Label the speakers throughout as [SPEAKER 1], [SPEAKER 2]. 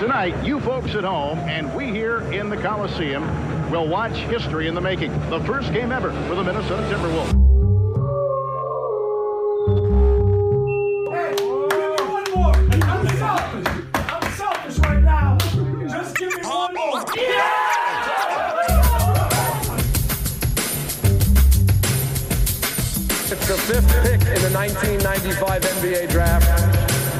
[SPEAKER 1] Tonight, you folks at home and we here in the Coliseum will watch history in the making. The first game ever for the Minnesota Timberwolves.
[SPEAKER 2] It's the fifth pick in the 1995 NBA draft.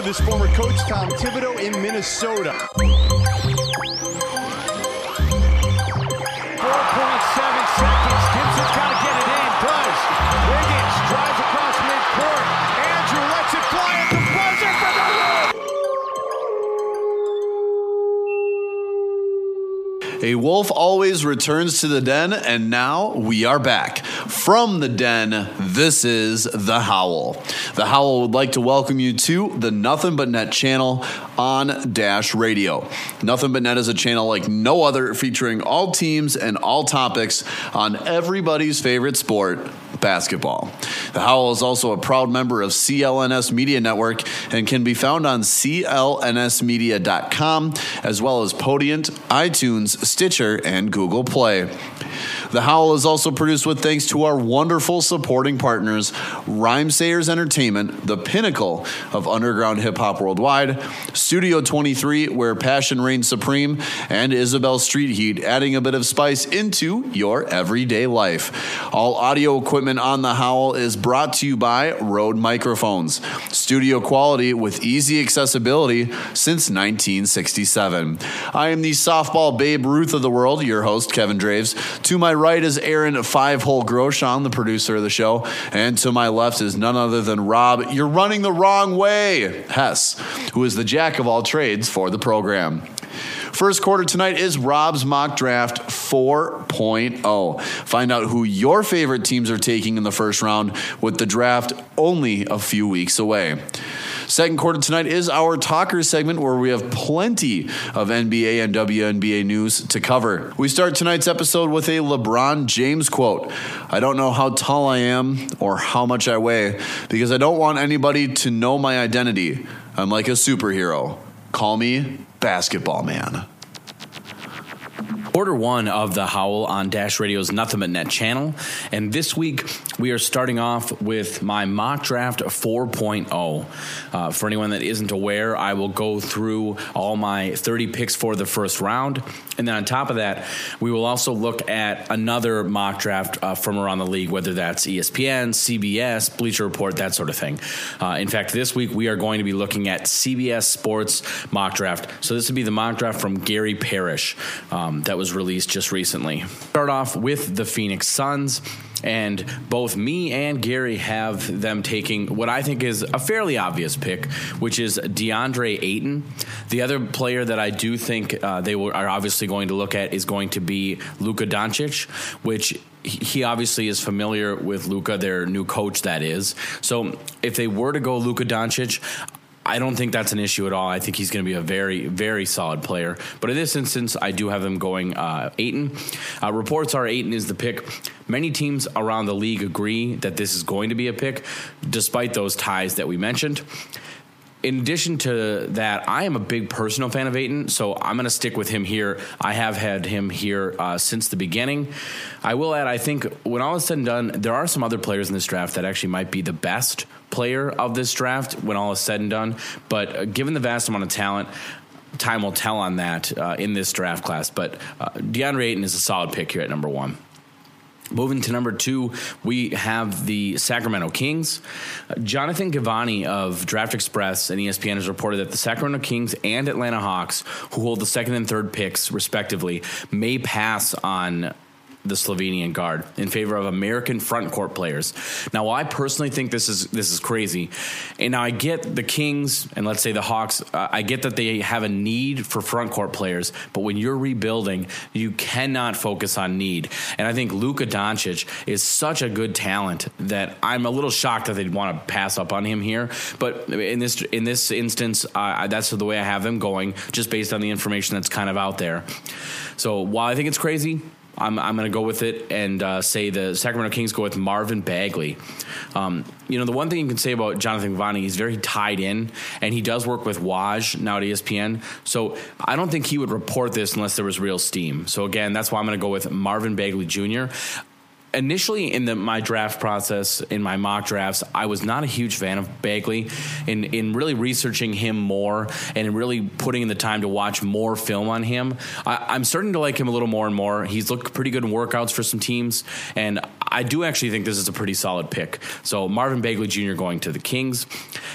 [SPEAKER 3] With his former coach Tom Thibodeau in Minnesota.
[SPEAKER 4] 4.7 seconds. Gibson's got to get it in. Does. Wiggins drives across midcourt. Andrew lets it fly at the buzzer for the win.
[SPEAKER 5] A wolf always returns to the den, and now we are back. From the den, this is The Howl. The Howl would like to welcome you to the Nothing But Net channel on Dash Radio. Nothing But Net is a channel like no other, featuring all teams and all topics on everybody's favorite sport, basketball. The Howl is also a proud member of CLNS Media Network and can be found on clnsmedia.com as well as Podient, iTunes, Stitcher, and Google Play. The Howl is also produced with thanks to our wonderful supporting partners, Rhymesayers Entertainment, the pinnacle of underground hip hop worldwide, Studio 23, where passion reigns supreme, and Isabel Street Heat, adding a bit of spice into your everyday life. All audio equipment on The Howl is brought to you by Rode Microphones, studio quality with easy accessibility since 1967. I am the softball Babe Ruth of the world, your host, Kevin Draves. To my right is Aaron Five Hole Groshon, the producer of the show. And to my left is none other than Rob, you're running the wrong way, Hess, who is the jack of all trades for the program. First quarter tonight is Rob's mock draft 4.0. Find out who your favorite teams are taking in the first round with the draft only a few weeks away. Second quarter tonight is our talker segment where we have plenty of NBA and WNBA news to cover. We start tonight's episode with a LeBron James quote I don't know how tall I am or how much I weigh because I don't want anybody to know my identity. I'm like a superhero. Call me Basketball Man.
[SPEAKER 6] Quarter one of the Howl on Dash Radio's Nothing But Net channel. And this week, we are starting off with my mock draft 4.0. Uh, for anyone that isn't aware, I will go through all my 30 picks for the first round. And then on top of that, we will also look at another mock draft uh, from around the league, whether that's ESPN, CBS, Bleacher Report, that sort of thing. Uh, in fact, this week, we are going to be looking at CBS Sports mock draft. So this would be the mock draft from Gary Parrish um, that was released just recently. Start off with the Phoenix Suns. And both me and Gary have them taking what I think is a fairly obvious pick, which is DeAndre Ayton. The other player that I do think uh, they will, are obviously going to look at is going to be Luka Doncic, which he obviously is familiar with Luka, their new coach, that is. So if they were to go Luka Doncic, I don't think that's an issue at all. I think he's going to be a very, very solid player. But in this instance, I do have him going uh, Ayton. Uh, reports are Ayton is the pick. Many teams around the league agree that this is going to be a pick, despite those ties that we mentioned. In addition to that, I am a big personal fan of Ayton, so I'm going to stick with him here. I have had him here uh, since the beginning. I will add, I think when all is said and done, there are some other players in this draft that actually might be the best player of this draft when all is said and done. But uh, given the vast amount of talent, time will tell on that uh, in this draft class. But uh, DeAndre Ayton is a solid pick here at number one. Moving to number two, we have the Sacramento Kings. Uh, Jonathan Givony of Draft Express and ESPN has reported that the Sacramento Kings and Atlanta Hawks, who hold the second and third picks respectively, may pass on the Slovenian guard in favor of American front court players. Now, I personally think this is this is crazy, and now I get the Kings and let's say the Hawks, uh, I get that they have a need for front court players, but when you're rebuilding, you cannot focus on need. And I think Luka Doncic is such a good talent that I'm a little shocked that they'd want to pass up on him here. But in this in this instance, uh, that's the way I have them going, just based on the information that's kind of out there. So while I think it's crazy, I'm, I'm going to go with it and uh, say the Sacramento Kings go with Marvin Bagley. Um, you know, the one thing you can say about Jonathan Givony, he's very tied in, and he does work with Woj now at ESPN. So I don't think he would report this unless there was real steam. So again, that's why I'm going to go with Marvin Bagley Jr initially in the, my draft process in my mock drafts i was not a huge fan of bagley in, in really researching him more and really putting in the time to watch more film on him I, am starting to like him a little more and more. He's looked pretty good in workouts for some teams and i do actually think this is a pretty solid pick. So marvin bagley jr going to the kings.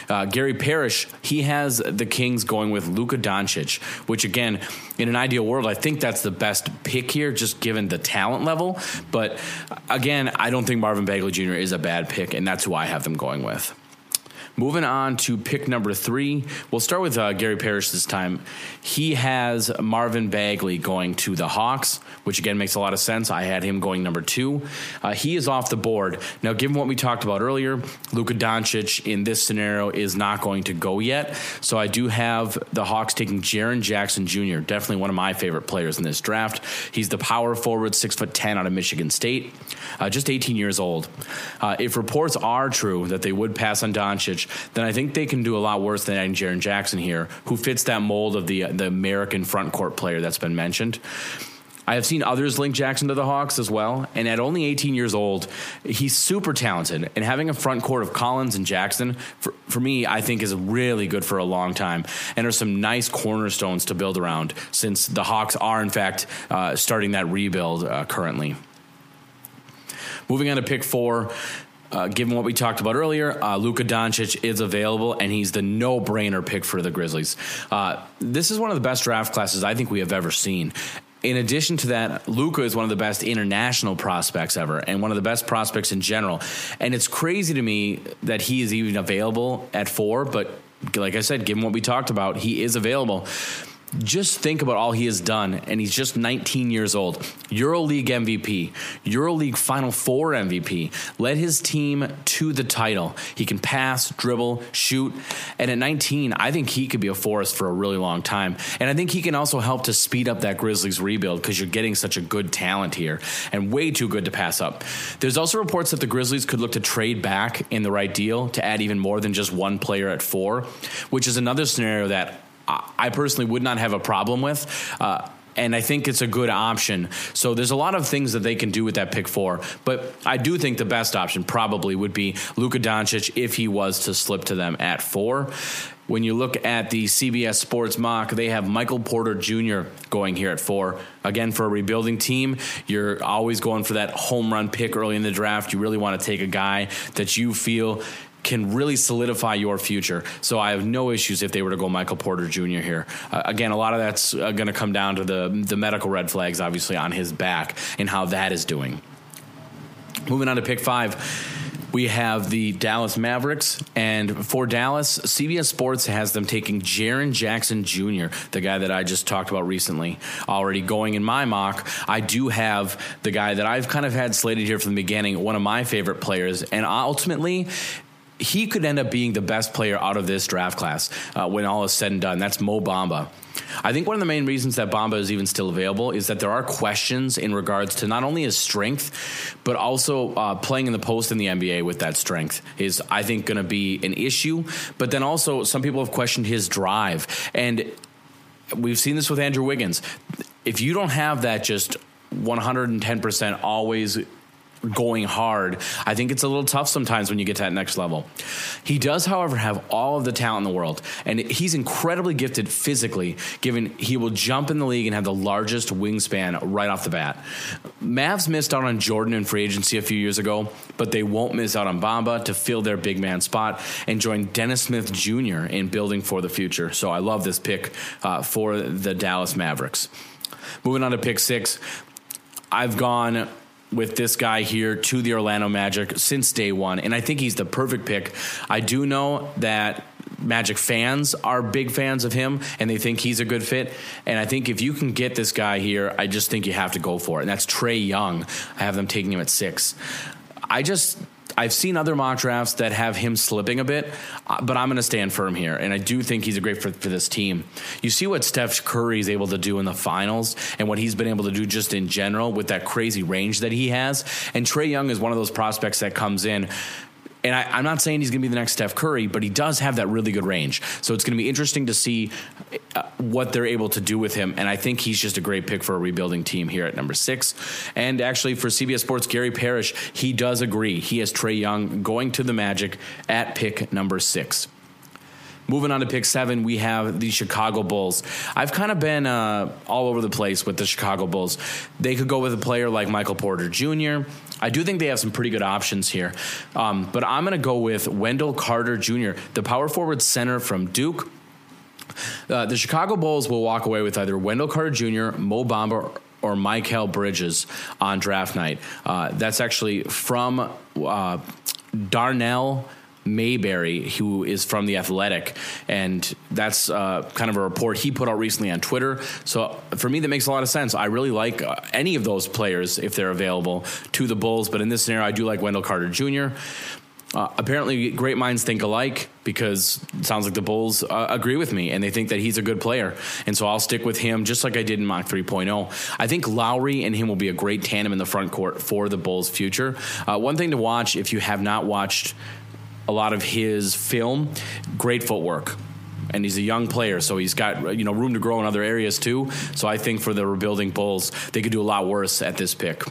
[SPEAKER 6] Uh, gary parrish he has the kings going with luka doncic which again in an ideal world i think that's the best pick here just given the talent level but again, I don't think Marvin Bagley Jr. is a bad pick, and that's who I have them going with. Moving on to pick number three, we'll start with uh, Gary Parrish this time. He has Marvin Bagley going to the Hawks, which again makes a lot of sense. I had him going number two. Uh, he is off the board. Now, given what we talked about earlier, Luka Doncic in this scenario is not going to go yet. So I do have the Hawks taking Jaren Jackson Jr., definitely one of my favorite players in this draft. He's the power forward, six foot 10 out of Michigan State, uh, just 18 years old. Uh, if reports are true that they would pass on Doncic, then I think they can do a lot worse than adding Jaren Jackson here, who fits that mold of the the American front court player that's been mentioned. I have seen others link Jackson to the Hawks as well. And at only 18 years old, he's super talented. And having a front court of Collins and Jackson, for, for me, I think is really good for a long time. And are some nice cornerstones to build around since the Hawks are, in fact, uh, starting that rebuild uh, currently. Moving on to pick four, uh, given what we talked about earlier, uh, Luka Doncic is available, and he's the no-brainer pick for the Grizzlies. Uh, this is one of the best draft classes I think we have ever seen. In addition to that, Luka is one of the best international prospects ever, and one of the best prospects in general. And it's crazy to me that he is even available at four. But like I said, given what we talked about, he is available just think about all he has done, and he's just 19 years old. EuroLeague MVP, EuroLeague Final Four MVP, led his team to the title. He can pass, dribble, shoot, and at 19, I think he could be a force for a really long time. And I think he can also help to speed up that Grizzlies rebuild because you're getting such a good talent here, and way too good to pass up. There's also reports that the Grizzlies could look to trade back in the right deal to add even more than just one player at four, which is another scenario that I personally would not have a problem with. Uh, and I think it's a good option. So there's a lot of things that they can do with that pick four. But I do think the best option probably would be Luka Doncic if he was to slip to them at four. When you look at the CBS Sports mock, they have Michael Porter Jr. going here at four. Again, for a rebuilding team, you're always going for that home run pick early in the draft. You really want to take a guy that you feel can really solidify your future. So I have no issues if they were to go Michael Porter Jr. here. Uh, again, a lot of that's uh, going to come down to the the medical red flags, obviously on his back and how that is doing. Moving on to pick five. We have the Dallas Mavericks, and for Dallas, CBS Sports has them taking Jaren Jackson Jr., the guy that I just talked about recently, already going in my mock. I do have the guy that I've kind of had slated here from the beginning, one of my favorite players, and ultimately, he could end up being the best player out of this draft class uh, when all is said and done. That's Mo Bamba. I think one of the main reasons that Bamba is even still available is that there are questions in regards to not only his strength, but also uh, playing in the post in the NBA with that strength is, I think, going to be an issue. But then also, some people have questioned his drive. And we've seen this with Andrew Wiggins. If you don't have that just 110% always going hard. I think it's a little tough sometimes when you get to that next level. He does, however, have all of the talent in the world, and he's incredibly gifted physically, given he will jump in the league and have the largest wingspan right off the bat. Mavs missed out on Jordan in free agency a few years ago, but they won't miss out on Bamba to fill their big man spot and join Dennis Smith Jr. in building for the future. So I love this pick uh, for the Dallas Mavericks. Moving on to pick six, I've gone with this guy here to the Orlando Magic since day one, and I think he's the perfect pick. I do know that Magic fans are big fans of him and they think he's a good fit. And I think if you can get this guy here, I just think you have to go for it. And that's Trey Young. I have them taking him at six. I just I've seen other mock drafts that have him slipping a bit, uh, but I'm going to stand firm here, and I do think he's a great fit for this team. You see what Steph Curry is able to do in the finals, and what he's been able to do just in general with that crazy range that he has. And Trey Young is one of those prospects that comes in and I, am not saying he's going to be the next Steph Curry, but he does have that really good range. So it's going to be interesting to see uh, what they're able to do with him. And I think he's just a great pick for a rebuilding team here at number six. And actually, for CBS Sports, Gary Parrish, he does agree. He has Trey Young going to the Magic at pick number six. Moving on to pick seven, we have the Chicago Bulls. I've kind of been uh, all over the place with the Chicago Bulls. They could go with a player like Michael Porter Jr. I do think they have some pretty good options here. Um, but I'm going to go with Wendell Carter Jr., the power forward center from Duke. Uh, the Chicago Bulls will walk away with either Wendell Carter Jr., Mo Bamba, or Michael Bridges on draft night. Uh, that's actually from uh, Darnell Mayberry, who is from The Athletic. And that's uh, kind of a report he put out recently on Twitter. So for me, that makes a lot of sense. I really like uh, any of those players if they're available to the Bulls. But in this scenario, I do like Wendell Carter Jr. Uh, apparently, great minds think alike because it sounds like the Bulls uh, agree with me and they think that he's a good player. And so I'll stick with him just like I did in Mock 3.0. I think Lauri and him will be a great tandem in the front court for the Bulls' future. Uh, one thing to watch if you have not watched a lot of his film. Great footwork. And he's a young player, so he's got you know room to grow in other areas too. So I think for the rebuilding Bulls, they could do a lot worse at this pick.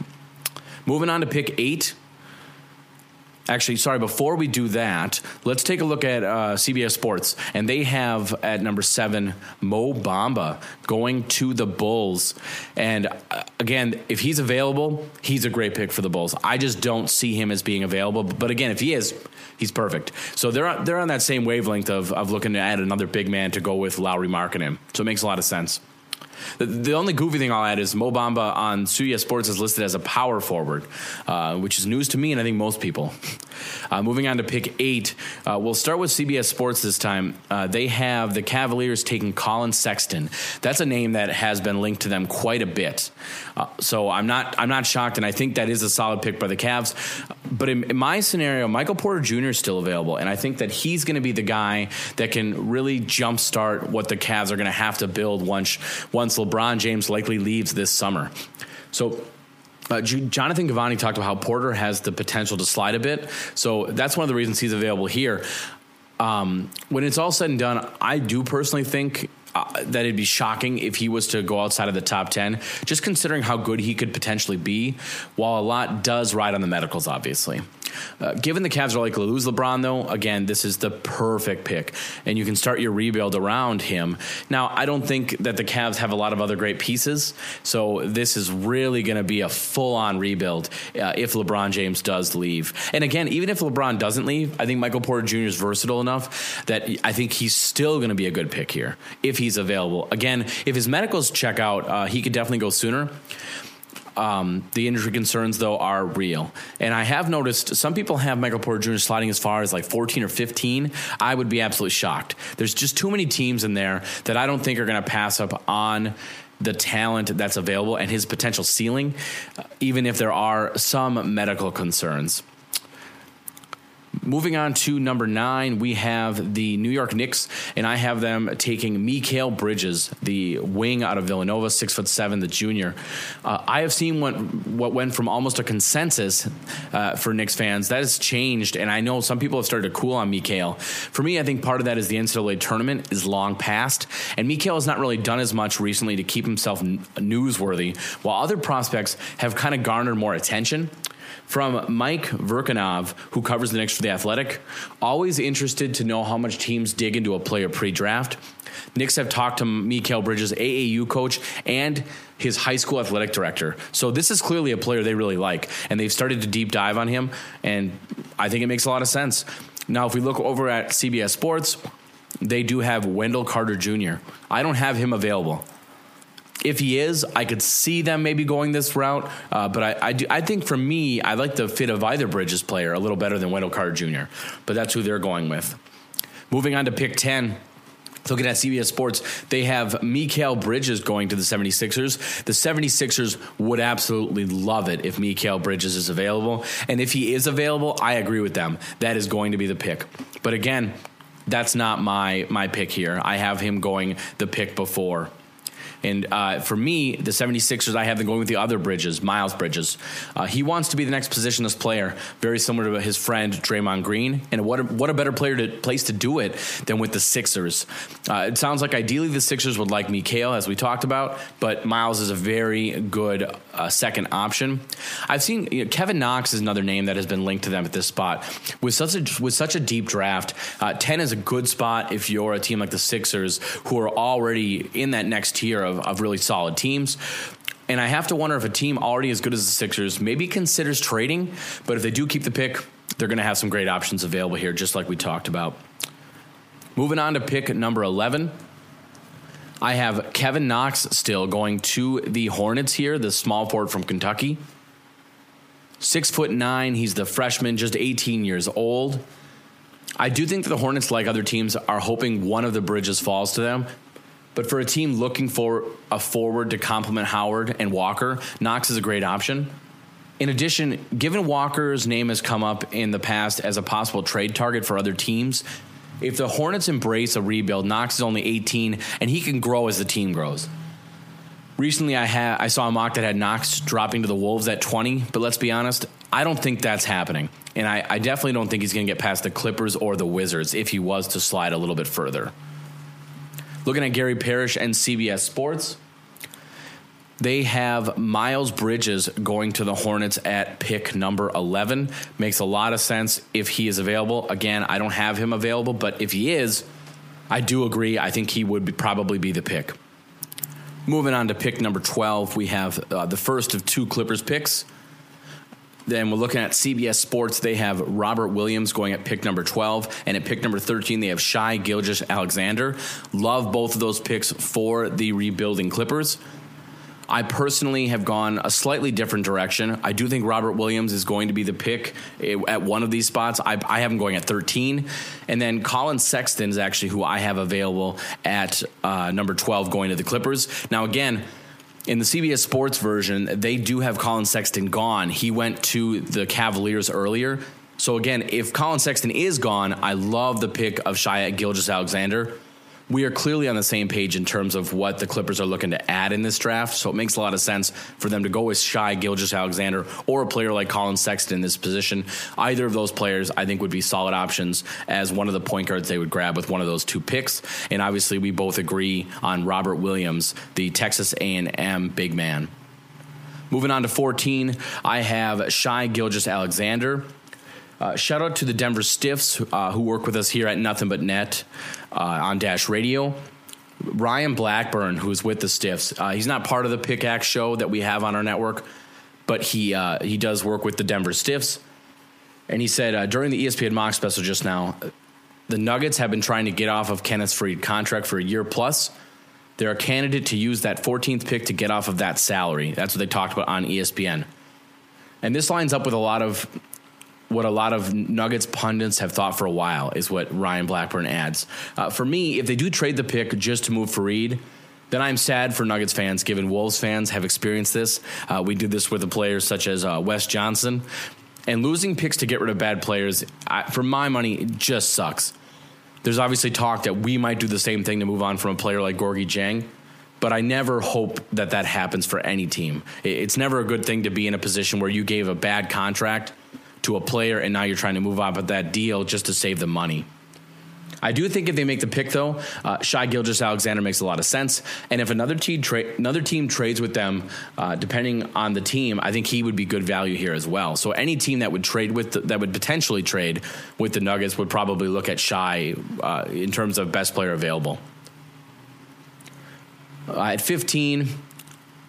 [SPEAKER 6] Moving on to pick eight, Actually, sorry, before we do that, let's take a look at uh, CBS Sports. And they have at number seven, Mo Bamba going to the Bulls. And uh, again, if he's available, he's a great pick for the Bulls. I just don't see him as being available. But again, if he is, he's perfect. So they're on, they're on that same wavelength of, of looking to add another big man to go with Lauri Markkanen. So it makes a lot of sense. The, the, only goofy thing I'll add is Mo Bamba on Suya Sports is listed as a power forward, uh, which is news to me and I think most people. Uh, moving on to pick eight, uh, we'll start with CBS Sports this time. Uh, they have the Cavaliers taking Colin Sexton. That's a name that has been linked to them quite a bit. Uh, so I'm not I'm not shocked, and I think that is a solid pick by the Cavs. But in, in my scenario, Michael Porter Jr. is still available, and I think that he's going to be the guy that can really jumpstart what the Cavs are going to have to build once once LeBron James likely leaves this summer. So uh, Jonathan Givony talked about how Porter has the potential to slide a bit. So that's one of the reasons he's available here. Um, when it's all said and done, I do personally think uh, that it'd be shocking if he was to go outside of the top 10, just considering how good he could potentially be, while a lot does ride on the medicals, obviously. Uh, given the Cavs are likely to lose LeBron, though, again, this is the perfect pick, and you can start your rebuild around him. Now, I don't think that the Cavs have a lot of other great pieces, so this is really going to be a full on rebuild uh, if LeBron James does leave. And again, even if LeBron doesn't leave, I think Michael Porter Jr. is versatile enough that I think he's still going to be a good pick here if he's available. Again, if his medicals check out, uh, he could definitely go sooner. Um, the injury concerns, though, are real. And I have noticed some people have Michael Porter Jr. sliding as far as like 14 or 15. I would be absolutely shocked. There's just too many teams in there that I don't think are going to pass up on the talent that's available and his potential ceiling, even if there are some medical concerns. Moving on to number nine, we have the New York Knicks, and I have them taking Mikal Bridges, the wing out of Villanova, six foot seven, the junior. Uh, I have seen what what went from almost a consensus uh, for Knicks fans that has changed, and I know some people have started to cool on Mikal. For me, I think part of that is the NCAA tournament is long past, and Mikal has not really done as much recently to keep himself n- newsworthy, while other prospects have kind of garnered more attention. From Mike Vorkunov, who covers the Knicks for The Athletic, always interested to know how much teams dig into a player pre draft. Knicks have talked to Mikal Bridges, AAU coach, and his high school athletic director. So this is clearly a player they really like, and they've started to deep dive on him, and I think it makes a lot of sense. Now, if we look over at CBS Sports, they do have Wendell Carter Jr. I don't have him available. If he is, I could see them maybe going this route. Uh, but I, I, do, I think for me, I like the fit of either Bridges player a little better than Wendell Carter Jr. But that's who they're going with. Moving on to pick 10. Looking at CBS Sports, they have Mikal Bridges going to the 76ers. The 76ers would absolutely love it if Mikal Bridges is available. And if he is available, I agree with them. That is going to be the pick. But again, that's not my my pick here. I have him going the pick before. And uh, for me, the 76ers, I have them going with the other Bridges, Miles Bridges. Uh, he wants to be the next positionless player, very similar to his friend Draymond Green. And what a, what a better player to place to do it than with the Sixers. Uh, it sounds like ideally the Sixers would like Mikal, as we talked about, but Miles is a very good uh, second option. I've seen you know, Kevin Knox is another name that has been linked to them at this spot with such a with such a deep draft. Uh, Ten is a good spot if you're a team like the Sixers who are already in that next tier of, of really solid teams. And I have to wonder if a team already as good as the Sixers maybe considers trading, but if they do keep the pick, they're going to have some great options available here, just like we talked about. Moving on to pick number 11. I have Kevin Knox still going to the Hornets here, the small forward from Kentucky. Six foot nine. He's the freshman, just 18 years old. I do think that the Hornets, like other teams, are hoping one of the bridges falls to them. But for a team looking for a forward to complement Howard and Walker, Knox is a great option. In addition, given Walker's name has come up in the past as a possible trade target for other teams, if the Hornets embrace a rebuild, Knox is only 18 and he can grow as the team grows. Recently, I had I saw a mock that had Knox dropping to the Wolves at 20, but let's be honest, I don't think that's happening. And I, I definitely don't think he's going to get past the Clippers or the Wizards if he was to slide a little bit further. Looking at Gary Parrish and CBS Sports, they have Miles Bridges going to the Hornets at pick number 11. Makes a lot of sense if he is available. Again, I don't have him available, but if he is, I do agree. I think he would be, probably be the pick. Moving on to pick number 12, we have uh, the first of two Clippers picks. Then we're looking at CBS Sports. They have Robert Williams going at pick number 12. And at pick number 13, they have Shai Gilgeous Alexander. Love both of those picks for the rebuilding Clippers. I personally have gone a slightly different direction. I do think Robert Williams is going to be the pick at one of these spots. I, I have him going at 13. And then Colin Sexton is actually who I have available at uh, number 12 going to the Clippers. Now, again, in the CBS Sports version, they do have Colin Sexton gone. He went to the Cavaliers earlier. So again, if Colin Sexton is gone, I love the pick of Shai Gilgeous Alexander. We are clearly on the same page in terms of what the Clippers are looking to add in this draft. So it makes a lot of sense for them to go with Shai Gilgeous Alexander or a player like Colin Sexton in this position. Either of those players, I think, would be solid options as one of the point guards they would grab with one of those two picks. And obviously, we both agree on Robert Williams, the Texas A&M big man. Moving on to 14, I have Shai Gilgeous Alexander. Uh, shout out to the Denver Stiffs uh, who work with us here at Nothing But Net uh, on Dash Radio. Ryan Blackburn, who's with the Stiffs, uh, he's not part of the Pickaxe show that we have on our network, but he uh, he does work with the Denver Stiffs. And he said uh, during the ESPN mock special just now, the Nuggets have been trying to get off of Kenneth Faried contract for a year plus. They're a candidate to use that 14th pick to get off of that salary. That's what they talked about on ESPN. And this lines up with a lot of what a lot of Nuggets pundits have thought for a while is what Ryan Blackburn adds. Uh, for me, if they do trade the pick just to move Faried, then I'm sad for Nuggets fans, given Wolves fans have experienced this. Uh, we did this with the players such as uh, Wes Johnson. And losing picks to get rid of bad players, I, for my money, it just sucks. There's obviously talk that we might do the same thing to move on from a player like Gorgui Dieng but I never hope that that happens for any team. It's never a good thing to be in a position where you gave a bad contract to a player and now you're trying to move on with that deal just to save the money. I do think if they make the pick, though, uh, Shai Gilgeous Alexander makes a lot of sense. And if another team tra- another team trades with them, uh, depending on the team, I think he would be good value here as well. So any team that would trade with the, that would potentially trade with the Nuggets would probably look at Shai uh, in terms of best player available. Uh, at 15,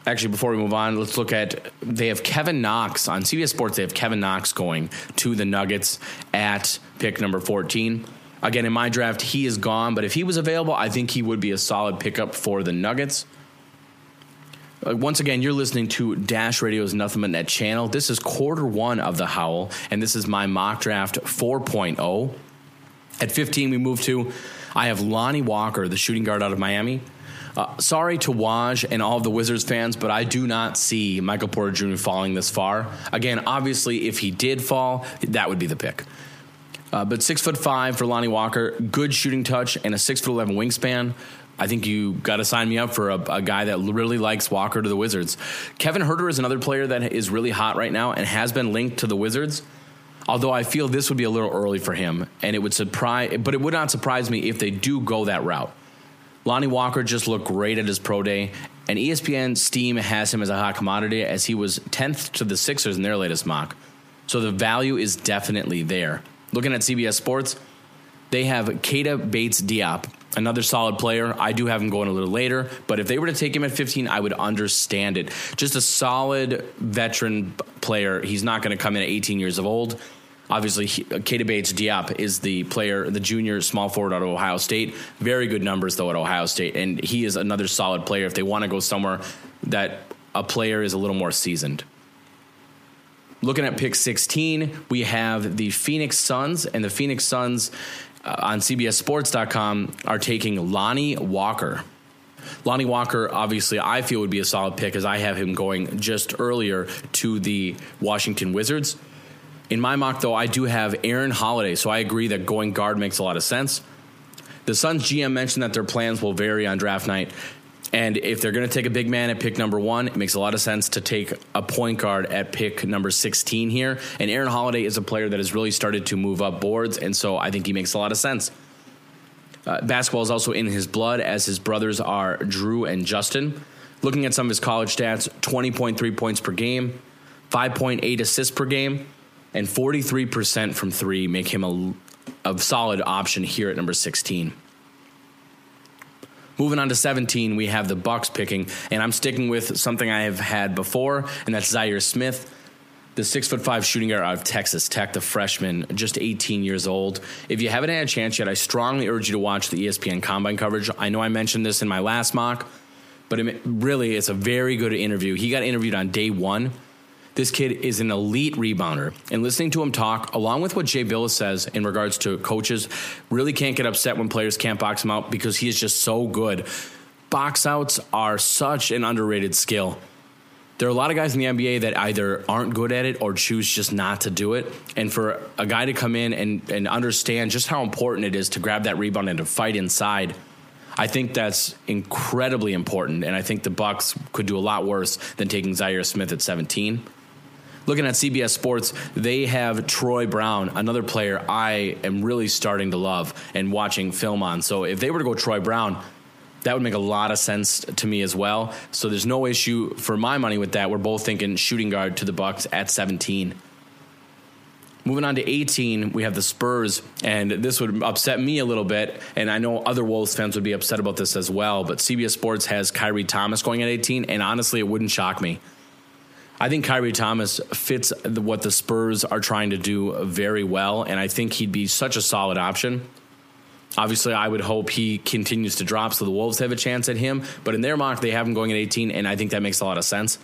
[SPEAKER 6] actually, before we move on, let's look at they have Kevin Knox on CBS Sports. They have Kevin Knox going to the Nuggets at pick number 14. Again, in my draft, he is gone, but if he was available, I think he would be a solid pickup for the Nuggets. Uh, once again, you're listening to Dash Radio's Nothing But Net channel. This is quarter one of the Howl, and this is my mock draft 4.0. At 15, we move to I have Lonnie Walker, the shooting guard out of Miami. Uh, sorry to Waj and all of the Wizards fans, but I do not see Michael Porter Jr. falling this far. Again, obviously, if he did fall, that would be the pick. Uh, but six foot five for Lonnie Walker, good shooting touch, and a six foot eleven wingspan. I think you got to sign me up for a, a, guy that really likes Walker to the Wizards. Kevin Huerter is another player that is really hot right now and has been linked to the Wizards. Although I feel this would be a little early for him, and it would surprise, but it would not surprise me if they do go that route. Lonnie Walker just looked great at his pro day, and ESPN Steam has him as a hot commodity as he was 10th to the Sixers in their latest mock. So the value is definitely there. Looking at CBS Sports, they have Keita Bates Diop, another solid player. I do have him going a little later, but if they were to take him at 15, I would understand it. Just a solid veteran player. He's not going to come in at 18 years of old. Obviously, Keita Bates Diop is the player, the junior small forward out of Ohio State. Very good numbers, though, at Ohio State. And he is another solid player if they want to go somewhere that a player is a little more seasoned. Looking at pick 16, we have the Phoenix Suns, and the Phoenix Suns uh, on CBSSports.com are taking Lonnie Walker. Lonnie Walker, obviously, I feel would be a solid pick as I have him going just earlier to the Washington Wizards. In my mock, though, I do have Aaron Holiday, so I agree that going guard makes a lot of sense. The Suns GM mentioned that their plans will vary on draft night. And if they're going to take a big man at pick number one, it makes a lot of sense to take a point guard at pick number 16 here. And Aaron Holiday is a player that has really started to move up boards, and so I think he makes a lot of sense. Uh, basketball is also in his blood, as his brothers are Drew and Justin. Looking at some of his college stats 20.3 points per game, 5.8 assists per game, and 43% from three make him a, a solid option here at number 16. Moving on to 17, we have the Bucks picking, and I'm sticking with something I have had before, and that's Zhaire Smith, the six foot five shooting guard out of Texas Tech, the freshman, just 18 years old. If you haven't had a chance yet, I strongly urge you to watch the ESPN Combine coverage. I know I mentioned this in my last mock, but it really, it's a very good interview. He got interviewed on day one this kid is an elite rebounder. And listening to him talk, along with what Jay Bilas says in regards to coaches, really can't get upset when players can't box him out because he is just so good. Box outs are such an underrated skill. There are a lot of guys in the NBA that either aren't good at it or choose just not to do it. And for a guy to come in and, and understand just how important it is to grab that rebound and to fight inside, I think that's incredibly important. And I think the Bucks could do a lot worse than taking Zhaire Smith at 17 looking at CBS Sports, they have Troy Brown, another player I am really starting to love and watching film on. So if they were to go Troy Brown, that would make a lot of sense to me as well. So there's no issue for my money with that. We're both thinking shooting guard to the Bucks at 17. Moving on to 18, we have the Spurs, and this would upset me a little bit, and I know other Wolves fans would be upset about this as well. But CBS Sports has Khyri Thomas going at 18, and honestly, it wouldn't shock me. I think Khyri Thomas fits what the Spurs are trying to do very well, and I think he'd be such a solid option. Obviously, I would hope he continues to drop so the Wolves have a chance at him. But in their mock, they have him going at 18, and I think that makes a lot of sense.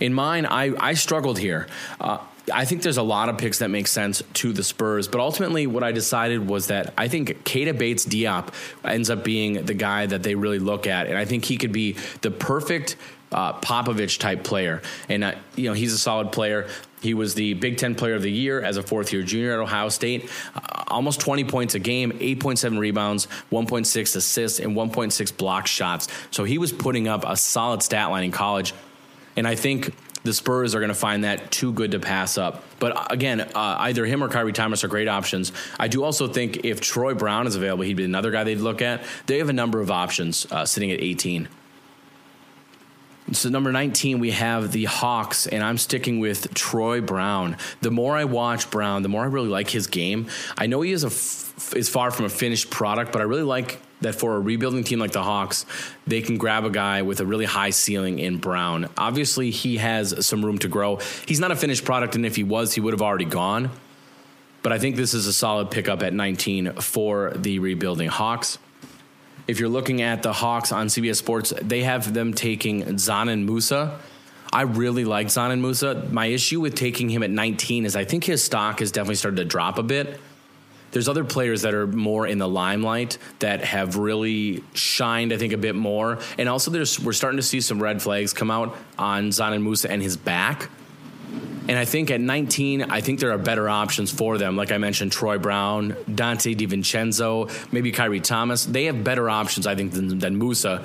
[SPEAKER 6] In mine, I, I struggled here. Uh, I think there's a lot of picks that make sense to the Spurs, but ultimately, what I decided was that I think Keita Bates Diop ends up being the guy that they really look at, and I think he could be the perfect uh, Popovich type player. And, uh, you know, he's a solid player. He was the Big Ten Player of the Year as a fourth year junior at Ohio State. Uh, almost 20 points a game, 8.7 rebounds, 1.6 assists, and 1.6 block shots. So he was putting up a solid stat line in college. And I think the Spurs are going to find that too good to pass up. But uh, again, uh, either him or Khyri Thomas are great options. I do also think if Troy Brown is available, he'd be another guy they'd look at. They have a number of options uh, sitting at 18. So number 19, we have the Hawks, and I'm sticking with Troy Brown. The more I watch Brown, the more I really like his game. I know he is a f- is far from a finished product, but I really like that for a rebuilding team like the Hawks, they can grab a guy with a really high ceiling in Brown. Obviously, he has some room to grow. He's not a finished product, and if he was, he would have already gone. But I think this is a solid pickup at 19 for the rebuilding Hawks if you're looking at the Hawks on CBS Sports, they have them taking Dzanan Musa. I really like Dzanan Musa. My issue with taking him at 19 is I think his stock has definitely started to drop a bit. There's other players that are more in the limelight that have really shined, I think, a bit more. And also, there's we're starting to see some red flags come out on Dzanan Musa and his back. And I think at 19, I think there are better options for them. Like I mentioned, Troy Brown, Donte DiVincenzo, maybe Khyri Thomas. They have better options, I think, than, than Musa.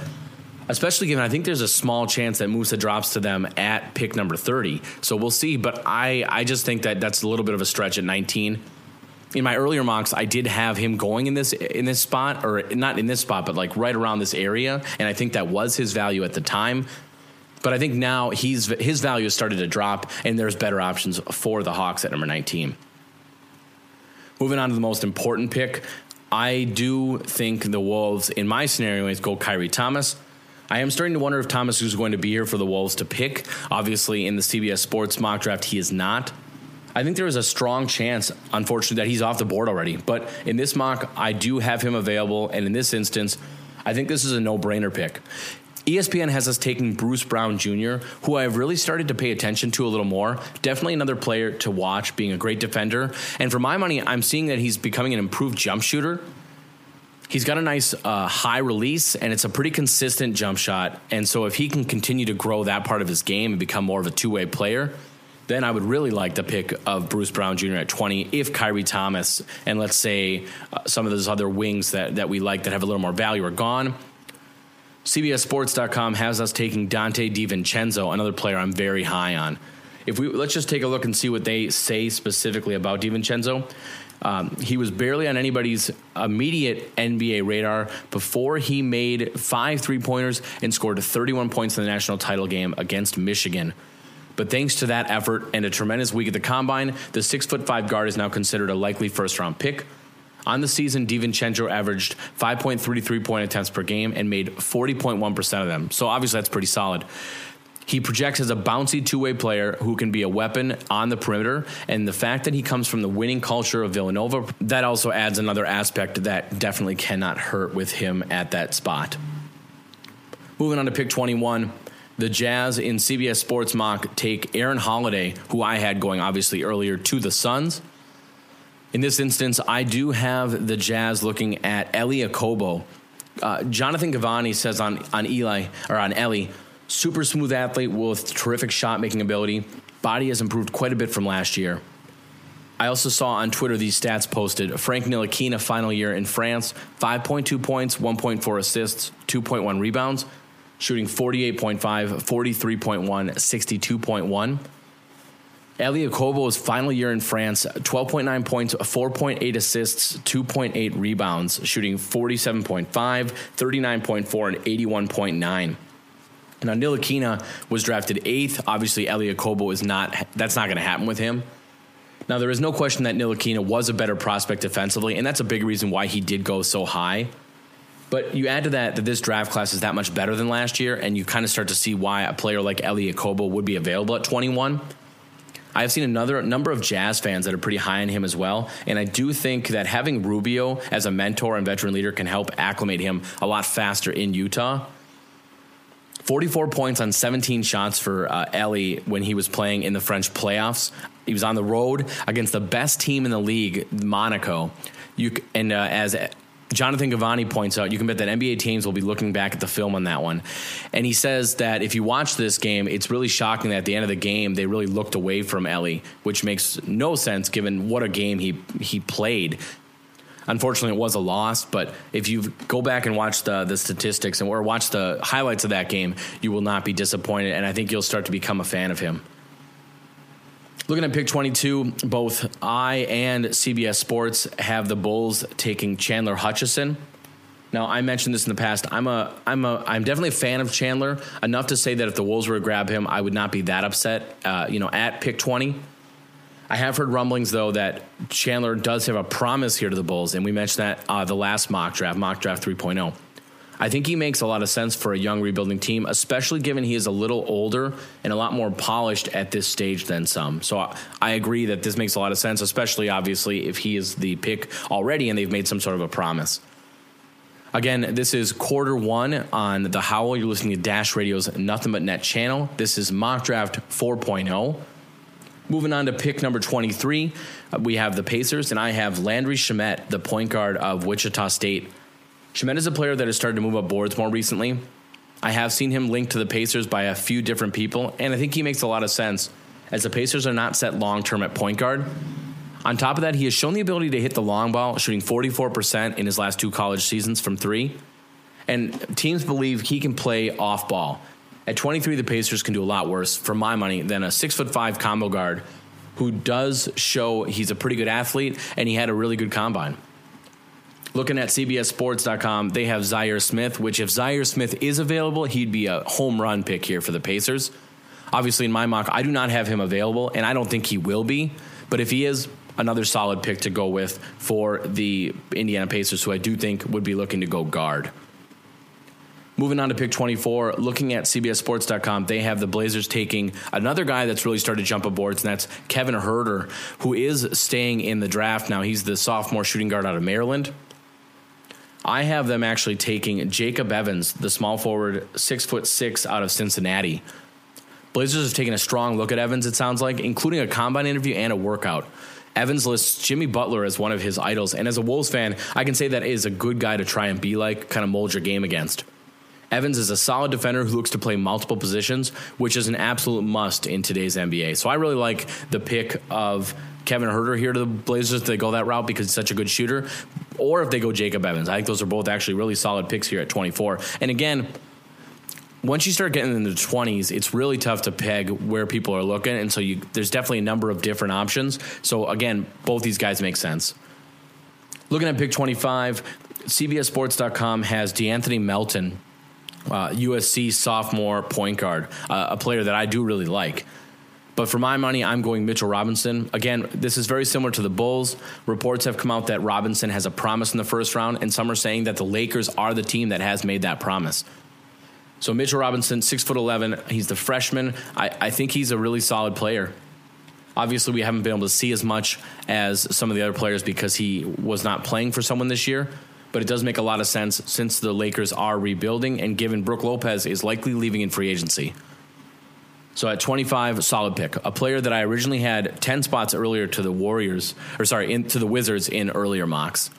[SPEAKER 6] Especially given I think there's a small chance that Musa drops to them at pick number 30. So we'll see. But I, I just think that that's a little bit of a stretch at 19 in my earlier mocks, I did have him going in this in this spot, or not in this spot, but like right around this area, and I think that was his value at the time. But I think now he's his value has started to drop, and there's better options for the Hawks at number 19. Moving on to the most important pick, I do think the Wolves, in my scenario, is go Khyri Thomas. I am starting to wonder if Thomas is going to be here for the Wolves to pick. Obviously, in the CBS Sports mock draft, he is not. I think there is a strong chance, unfortunately, that he's off the board already. But in this mock, I do have him available, and in this instance, I think this is a no brainer pick. ESPN has us taking Bruce Brown Jr., who I've really started to pay attention to a little more. Definitely another player to watch, being a great defender. And for my money, I'm seeing that he's becoming an improved jump shooter. He's got a nice uh, high release, and it's a pretty consistent jump shot. And so, if he can continue to grow that part of his game and become more of a two way player, then I would really like the pick of Bruce Brown Jr. at 20 if Khyri Thomas and let's say uh, some of those other wings that, that we like that have a little more value are gone. CBSSports.com has us taking Donte DiVincenzo, another player I'm very high on. If we let's just take a look and see what they say specifically about DiVincenzo. Um, he was barely on anybody's immediate NBA radar before he made five three pointers and scored 31 points in the national title game against Michigan. But thanks to that effort and a tremendous week at the combine, the six foot five guard is now considered a likely first round pick. On the season, DiVincenzo averaged 5.33 point attempts per game and made 40.1% of them. So obviously that's pretty solid. He projects as a bouncy two way player who can be a weapon on the perimeter. And the fact that he comes from the winning culture of Villanova, that also adds another aspect that definitely cannot hurt with him at that spot. Moving on to pick 21. The Jazz in CBS Sports Mock take Aaron Holiday, who I had going obviously earlier, to the Suns. In this instance, I do have the Jazz looking at Elie Okobo. Uh, Jonathan Givony says on, on Eli or on Ellie, super smooth athlete with terrific shot making ability. Body has improved quite a bit from last year. I also saw on Twitter these stats posted. Frank Ntilikina final year in France, 5.2 points, 1.4 assists, 2.1 rebounds, shooting 48.5, 43.1, 62.1. Elie Okobo's final year in France 12.9 points, 4.8 assists, 2.8 rebounds, shooting 47.5, 39.4, and 81.9. Now, Ntilikina was drafted eighth. Obviously, Elie Okobo is not, that's not going to happen with him. Now, there is no question that Ntilikina was a better prospect defensively, and that's a big reason why he did go so high. But you add to that that this draft class is that much better than last year, and you kind of start to see why a player like Elie Okobo would be available at 21. I've seen another number of Jazz fans that are pretty high on him as well. And I do think that having Rubio as a mentor and veteran leader can help acclimate him a lot faster in Utah. 44 points on 17 shots for uh, Elie when he was playing in the French playoffs. He was on the road against the best team in the league, Monaco. You and uh, as Jonathan Givony points out, you can bet that NBA teams will be looking back at the film on that one. And he says that if you watch this game, it's really shocking that at the end of the game, they really looked away from Ellie, which makes no sense given what a game he, he played. Unfortunately, it was a loss, but if you go back and watch the the statistics and or watch the highlights of that game, you will not be disappointed, and I think you'll start to become a fan of him. Looking at pick 22, both I and CBS Sports have the Bulls taking Chandler Hutchison. Now, I mentioned this in the past. I'm a, I'm a, I'm definitely a fan of Chandler enough to say that if the Wolves were to grab him, I would not be that upset. Uh, you know, at pick 20, I have heard rumblings though that Chandler does have a promise here to the Bulls, and we mentioned that uh, the last mock draft, mock draft 3.0. I think he makes a lot of sense for a young rebuilding team, especially given he is a little older and a lot more polished at this stage than some. So I, I agree that this makes a lot of sense, especially obviously if he is the pick already and they've made some sort of a promise. Again, this is quarter one on the Howl. You're listening to Dash Radio's Nothing But Net channel. This is Mock Draft 4.0. Moving on to pick number 23, uh, we have the Pacers, and I have Landry Shamet, the point guard of Wichita State. Shamet is a player that has started to move up boards more recently. I have seen him linked to the Pacers by a few different people, and I think he makes a lot of sense as the Pacers are not set long term at point guard. On top of that, he has shown the ability to hit the long ball, shooting 44% in his last two college seasons from three. And teams believe he can play off ball. At 23, the Pacers can do a lot worse, for my money, than a six foot five combo guard who does show he's a pretty good athlete and he had a really good combine. Looking at CBSSports.com, they have Zhaire Smith, which if Zhaire Smith is available, he'd be a home run pick here for the Pacers. Obviously, in my mock, I do not have him available, and I don't think he will be. But if he is, another solid pick to go with for the Indiana Pacers, who I do think would be looking to go guard. Moving on to pick 24, looking at CBSSports.com, they have the Blazers taking another guy that's really started to jump aboard, and that's Kevin Huerter, who is staying in the draft now. He's the sophomore shooting guard out of Maryland. I have them actually taking Jacob Evans, the small forward, six foot six out of Cincinnati. Blazers have taken a strong look at Evans, it sounds like, including a combine interview and a workout. Evans lists Jimmy Butler as one of his idols, and as a Wolves fan, I can say that is a good guy to try and be like, kind of mold your game against. Evans is a solid defender who looks to play multiple positions, which is an absolute must in today's NBA. So I really like the pick of Kevin Huerter here to the Blazers if they go that route because he's such a good shooter, or if they go Jacob Evans. I think those are both actually really solid picks here at 24. And again, once you start getting in the 20s, it's really tough to peg where people are looking. And so you, there's definitely a number of different options. So again, both these guys make sense. Looking at pick 25, CBSSports.com has DeAnthony Melton, uh, USC sophomore point guard, uh, a player that I do really like. But for my money, I'm going Mitchell Robinson. Again, this is very similar to the Bulls. Reports have come out that Robinson has a promise in the first round, and some are saying that the Lakers are the team that has made that promise. So Mitchell Robinson, six foot eleven, he's the freshman. I, I think he's a really solid player. Obviously, we haven't been able to see as much as some of the other players because he was not playing for someone this year. But it does make a lot of sense since the Lakers are rebuilding, and given Brook Lopez is likely leaving in free agency. So at 25, solid pick. A player that I originally had 10 spots earlier to the Warriors, or sorry, in, to the Wizards in earlier mocks.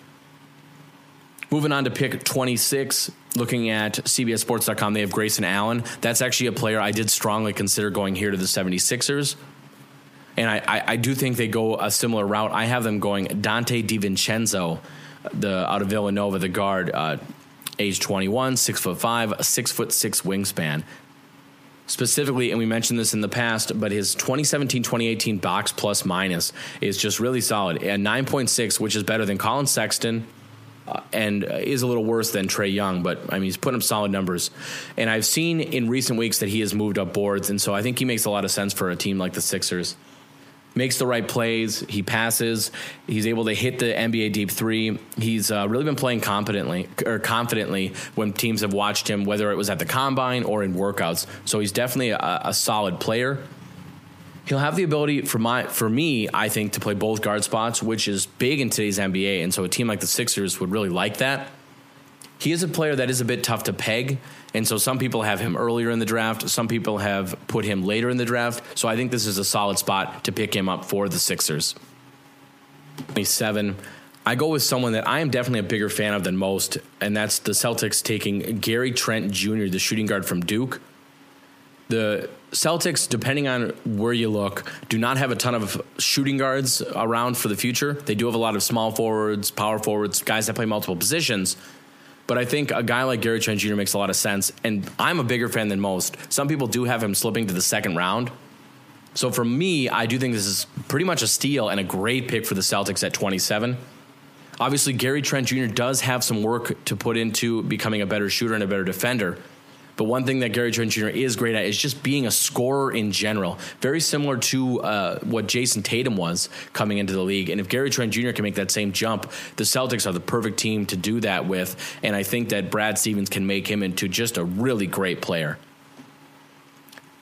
[SPEAKER 6] Moving on to pick 26, looking at CBSSports.com, they have Grayson Allen. That's actually a player I did strongly consider going here to the 76ers. And I, I, I do think they go a similar route. I have them going Donte DiVincenzo, the out of Villanova, the guard, uh, age 21, six foot five, six foot six wingspan specifically, and we mentioned this in the past, but his 2017 2018 box plus minus is just really solid at 9.6, which is better than Collin Sexton. Uh, and is a little worse than Trae Young, but I mean, he's putting up solid numbers. And I've seen in recent weeks that he has moved up boards, and so I think he makes a lot of sense for a team like the Sixers makes the right plays. He passes. He's able to hit the NBA deep three. He's uh, really been playing competently or confidently when teams have watched him, whether it was at the combine or in workouts. So he's definitely a, a solid player. He'll have the ability for my for me, I think, to play both guard spots, which is big in today's NBA. And so a team like the Sixers would really like that. He is a player that is a bit tough to peg and so some people have him earlier in the draft. Some people have put him later in the draft. So I think this is a solid spot to pick him up for the Sixers. 27. I go with someone that I am definitely a bigger fan of than most, and that's the Celtics taking Gary Trent Jr., the shooting guard from Duke. The Celtics, depending on where you look, do not have a ton of shooting guards around for the future. They do have a lot of small forwards, power forwards, guys that play multiple positions. But I think a guy like Gary Trent Jr. makes a lot of sense. And I'm a bigger fan than most. Some people do have him slipping to the second round. So for me, I do think this is pretty much a steal and a great pick for the Celtics at 27. Obviously, Gary Trent Jr. does have some work to put into becoming a better shooter and a better defender. But one thing that Gary Trent Jr. is great at is just being a scorer in general. Very similar to uh, what Jayson Tatum was coming into the league. And if Gary Trent Jr. can make that same jump, the Celtics are the perfect team to do that with. And I think that Brad Stevens can make him into just a really great player.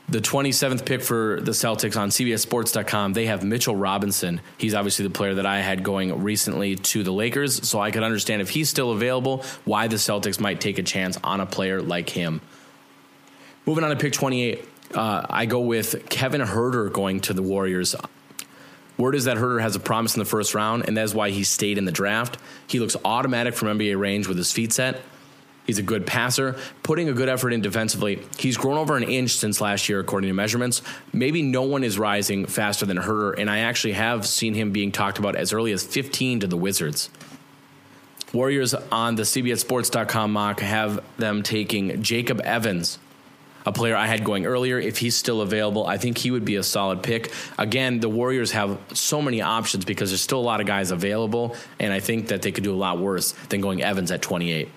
[SPEAKER 6] The 27th pick for the Celtics on CBSSports.com, they have Mitchell Robinson. He's obviously the player that I had going recently to the Lakers, so I could understand if he's still available, why the Celtics might take a chance on a player like him. Moving on to pick 28, uh, I go with Kevin Huerter going to the Warriors. Word is that Huerter has a promise in the first round, and that's why he stayed in the draft. He looks automatic from NBA range with his feet set. He's a good passer, putting a good effort in defensively. He's grown over an inch since last year, according to measurements. Maybe no one is rising faster than Huerter, and I actually have seen him being talked about as early as 15 to the Wizards. Warriors on the CBSSports.com mock have them taking Jacob Evans, a player I had going earlier. If he's still available, I think he would be a solid pick. Again, the Warriors have so many options because there's still a lot of guys available, and I think that they could do a lot worse than going Evans at 28.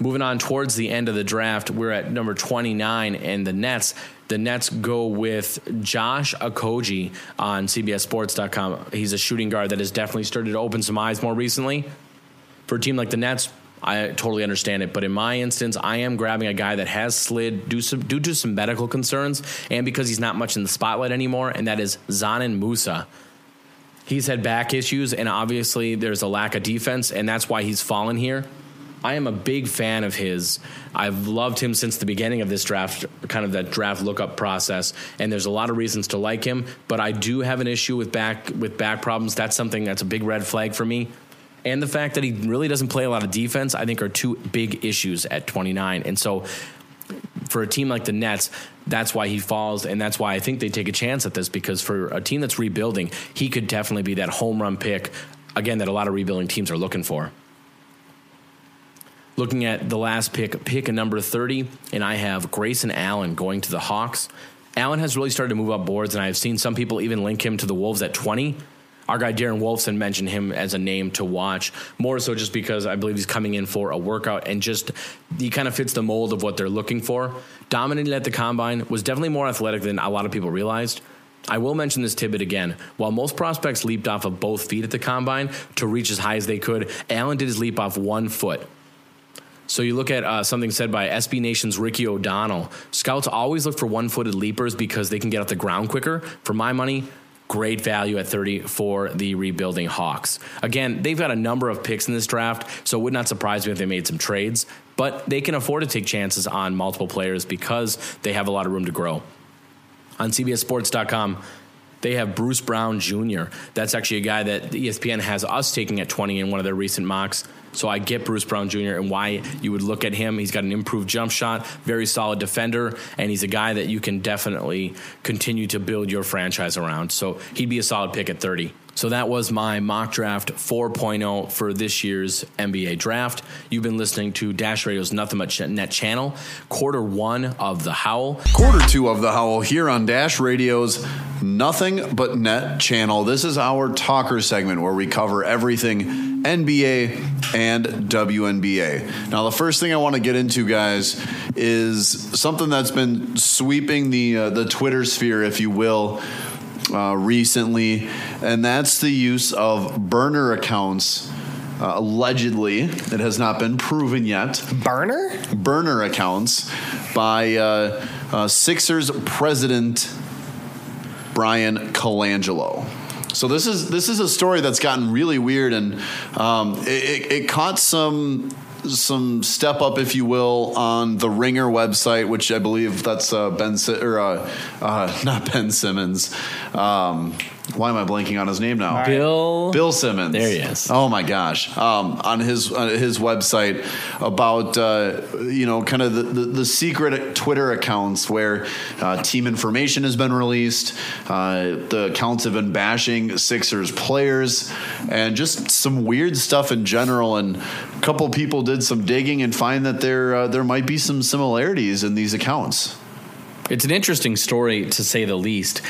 [SPEAKER 6] Moving on towards the end of the draft, we're at number 29, and the Nets. The Nets go with Josh Okogie on CBSSports.com. He's a shooting guard that has definitely started to open some eyes more recently. For a team like the Nets, I totally understand it. But in my instance, I am grabbing a guy that has slid due, some, due to some medical concerns and because he's not much in the spotlight anymore, and that is Dzanan Musa. He's had back issues, and obviously there's a lack of defense, and that's why he's fallen here. I am a big fan of his. I've loved him since the beginning of this draft, kind of that draft lookup process. And there's a lot of reasons to like him, but I do have an issue with back with back problems. That's something that's a big red flag for me. And the fact that he really doesn't play a lot of defense, I think, are two big issues at 29. And so, for a team like the Nets, that's why he falls, and that's why I think they take a chance at this because for a team that's rebuilding, he could definitely be that home run pick again that a lot of rebuilding teams are looking for looking at the last pick, pick a number 30, and I have Grayson Allen going to the Hawks. Allen has really started to move up boards, and I've seen some people even link him to the Wolves at 20. Our guy Darren Wolfson mentioned him as a name to watch, more so just because I believe he's coming in for a workout and just he kind of fits the mold of what they're looking for. Dominated at the combine, was definitely more athletic than a lot of people realized. I will mention this tidbit again. While most prospects leaped off of both feet at the combine to reach as high as they could, Allen did his leap off one foot. So you look at uh, something said by SB Nation's Ricky O'Donnell. Scouts always look for one-footed leapers because they can get off the ground quicker. For my money, great value at 30 for the rebuilding Hawks. Again, they've got a number of picks in this draft, so it would not surprise me if they made some trades, but they can afford to take chances on multiple players because they have a lot of room to grow. On CBSSports.com, they have Bruce Brown Jr. That's actually a guy that ESPN has us taking at 20 in one of their recent mocks. So I get Bruce Brown Jr. and why you would look at him. He's got an improved jump shot, very solid defender, and he's a guy that you can definitely continue to build your franchise around. So he'd be a solid pick at 30. So that was my mock draft 4.0 for this year's NBA draft. You've been listening to Dash Radio's Nothing But Net channel, quarter one of The Howl.
[SPEAKER 5] Quarter two of The Howl here on Dash Radio's Nothing But Net channel. This is our talker segment where we cover everything NBA and WNBA. Now, the first thing I want to get into, guys, is something that's been sweeping the uh, the Twitter sphere, if you will, uh, recently, and that's the use of burner accounts. Uh, allegedly, it has not been proven yet.
[SPEAKER 7] Burner?
[SPEAKER 5] Burner accounts by uh, uh, Sixers president Bryan Colangelo. So this is this is a story that's gotten really weird, and um, it, it, caught some some step up, if you will, on the Ringer website, which I believe that's uh, Ben or uh, uh, not Ben Simmons. Um, why am I blanking on his name now?
[SPEAKER 6] Bill.
[SPEAKER 5] Bill Simmons.
[SPEAKER 6] There he is.
[SPEAKER 5] Oh my gosh! Um, on his on his website about uh, you know kind of the, the, the secret Twitter accounts where uh, team information has been released. Uh, the accounts have been bashing Sixers players and just some weird stuff in general. And a couple people did some digging and find that there uh, there might be some similarities in these accounts.
[SPEAKER 6] It's an interesting story to say the least.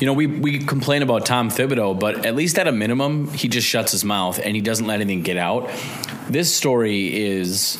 [SPEAKER 6] You know, we, we complain about Tom Thibodeau, but at least at a minimum, he just shuts his mouth and he doesn't let anything get out. This story is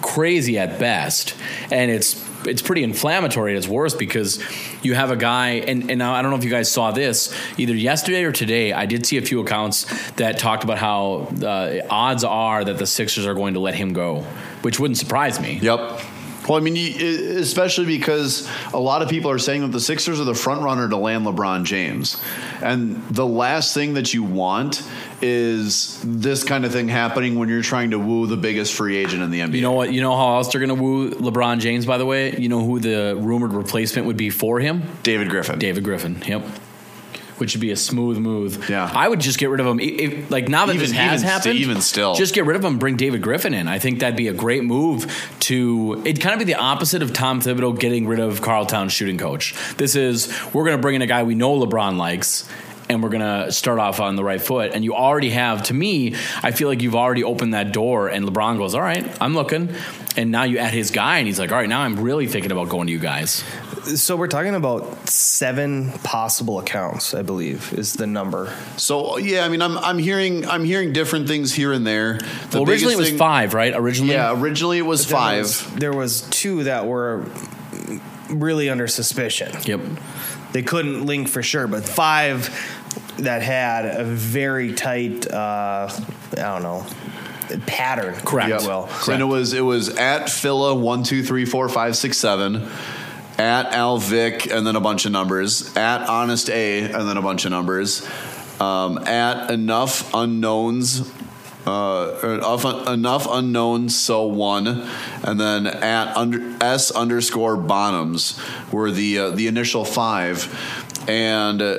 [SPEAKER 6] crazy at best, and it's it's pretty inflammatory at its worst because you have a guy, and, and I don't know if you guys saw this either yesterday or today. I did see a few accounts that talked about how uh, odds are that the Sixers are going to let him go, which wouldn't surprise me.
[SPEAKER 5] Yep. Well, I mean, you, especially because a lot of people are saying that the Sixers are the front runner to land LeBron James, and the last thing that you want is this kind of thing happening when you're trying to woo the biggest free agent in the NBA.
[SPEAKER 6] You know what? You know how else they're going to woo LeBron James? By the way, you know who the rumored replacement would be for him?
[SPEAKER 5] David Griffin.
[SPEAKER 6] David Griffin. Yep. Which would be a smooth move.
[SPEAKER 5] Yeah.
[SPEAKER 6] I would just get rid of him. If, like now that
[SPEAKER 5] Even-
[SPEAKER 6] this has
[SPEAKER 5] even st-
[SPEAKER 6] happened,
[SPEAKER 5] even still.
[SPEAKER 6] just get rid of him. Bring David Griffin in. I think that'd be a great move. To It'd kind of be the opposite of Tom Thibodeau getting rid of Karl Towns shooting coach. This is we're going to bring in a guy we know LeBron likes. And we're gonna start off on the right foot. And you already have, to me, I feel like you've already opened that door. And LeBron goes, "All right, I'm looking." And now you add his guy, and he's like, "All right, now I'm really thinking about going to you guys."
[SPEAKER 7] So we're talking about seven possible accounts, I believe, is the number.
[SPEAKER 5] So yeah, I mean, I'm I'm hearing I'm hearing different things here and there. The
[SPEAKER 6] well, originally it was
[SPEAKER 5] thing-
[SPEAKER 6] five, right? Originally,
[SPEAKER 5] Yeah, originally it was
[SPEAKER 7] There
[SPEAKER 5] five.
[SPEAKER 7] was- there was two that were really under suspicion.
[SPEAKER 6] Yep.
[SPEAKER 7] They couldn't link for sure, but five that had a very tight, uh, I don't know, pattern.
[SPEAKER 6] Correct.
[SPEAKER 7] if you will.
[SPEAKER 5] And it was it was at Phila one two three four five six seven, at Al Vic and then a bunch of numbers, at Honest A and then a bunch of numbers, um, at enough unknowns. Uh, enough, unknowns, so one, and then at under s underscore bottoms were the uh, the initial five, and uh,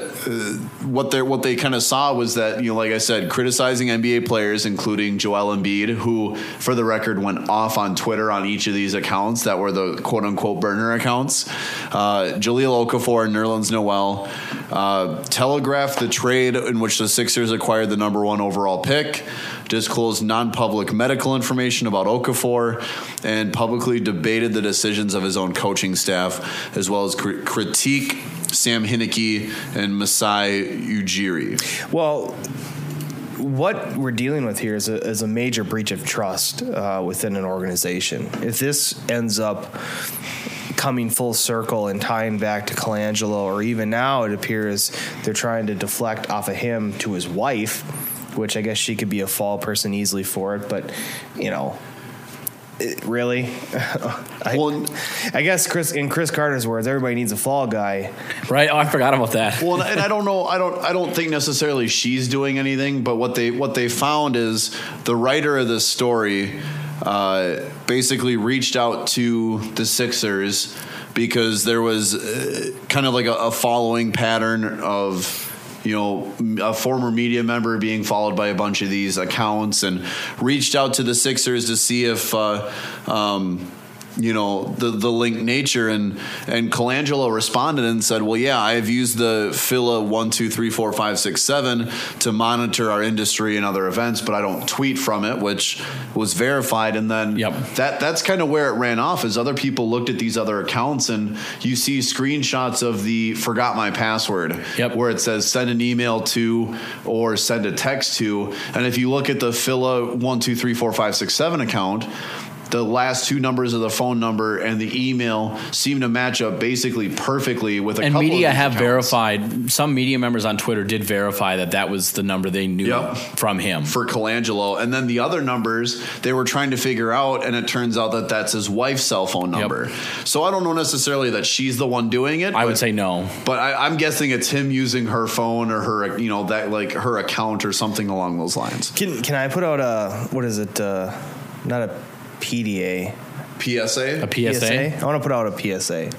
[SPEAKER 5] what they what they kind of saw was that you know, like I said, criticizing NBA players, including Joel Embiid, who, for the record, went off on Twitter on each of these accounts that were the quote unquote burner accounts. Uh, Jahlil Okafor and Nerlens Noel uh, telegraphed the trade in which the Sixers acquired the number one overall pick, disclosed non-public medical information about Okafor, and publicly debated the decisions of his own coaching staff, as well as cr- critique Sam Hinkie and Masai Ujiri.
[SPEAKER 7] Well, what we're dealing with here is a, is a major breach of trust uh, within an organization. If this ends up coming full circle and tying back to Colangelo, or even now it appears they're trying to deflect off of him to his wife, which I guess she could be a fall person easily for it, but you know. It- really, I,
[SPEAKER 5] Well,
[SPEAKER 7] I guess Chris in Cris Carter's words, everybody needs a fall guy.
[SPEAKER 6] Right? Oh, I forgot about that.
[SPEAKER 5] Well, and I don't know. I don't. I don't think necessarily she's doing anything. But what they what they found is the writer of this story uh, basically reached out to the Sixers because there was uh, kind of like a, a following pattern of you know a former media member being followed by a bunch of these accounts and reached out to the Sixers to see if. Uh, um, you know the the linked nature and and Colangelo responded and said, "Well, yeah, I've used the Phila one two three four five six seven to monitor our industry and other events, but I don't tweet from it, which was verified." And then
[SPEAKER 6] Yep.
[SPEAKER 5] that that's kind of where it ran off. As other people looked at these other accounts and you see screenshots of the forgot my password,
[SPEAKER 6] Yep.
[SPEAKER 5] where it says send an email to or send a text to, and if you look at the Phila one two three four five six seven account the last two numbers of the phone number and the email seem to match up basically perfectly with a
[SPEAKER 6] and
[SPEAKER 5] couple
[SPEAKER 6] media
[SPEAKER 5] of these
[SPEAKER 6] have
[SPEAKER 5] accounts.
[SPEAKER 6] verified. Some media members on Twitter did verify that that was the number they knew
[SPEAKER 5] Yep.
[SPEAKER 6] from him.
[SPEAKER 5] for Colangelo, and then the other numbers they were trying to figure out, and it turns out that that's his wife's cell phone number. So I don't know necessarily that she's the one doing it.
[SPEAKER 6] I would say no.
[SPEAKER 5] but I, I'm guessing it's him using her phone or her, you know, that like her account or something along those lines.
[SPEAKER 7] Can can I put out a what is it? Uh, not a PDA.
[SPEAKER 5] PSA.
[SPEAKER 6] A PSA.
[SPEAKER 7] I want to put out a PSA.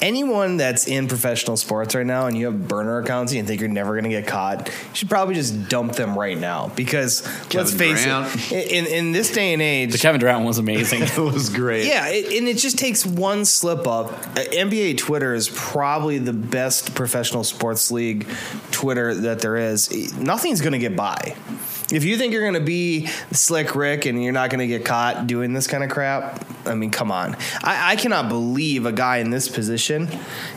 [SPEAKER 7] anyone that's in professional sports right now and you have burner accounts and you think you're never going to get caught, you should probably just dump them right now because let's face
[SPEAKER 5] Durant.
[SPEAKER 7] it, in, in this day and age,
[SPEAKER 6] The Kevin Durant was amazing.
[SPEAKER 5] it was great.
[SPEAKER 7] yeah, it, and it just takes one slip up. Uh, NBA Twitter is probably the best professional sports league Twitter that there is. Nothing's going to get by. If you think you're going to be slick Rick and you're not going to get caught doing this kind of crap, I mean, come on. I, I cannot believe a guy in this position,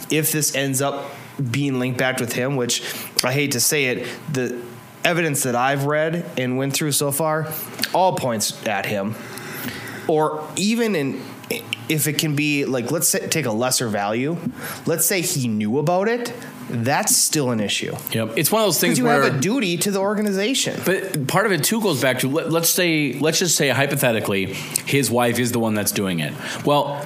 [SPEAKER 7] if this ends up being linked back with him, which I hate to say it, the evidence that I've read and went through so far all points at him or even in if it can be like let's say, take a lesser value let's say he knew about it that's still an issue
[SPEAKER 6] yep. It's one of those things
[SPEAKER 7] you
[SPEAKER 6] where
[SPEAKER 7] have a duty to the organization
[SPEAKER 6] But part of it too goes back to let, let's say let's just say hypothetically his wife is the one that's doing it. Well,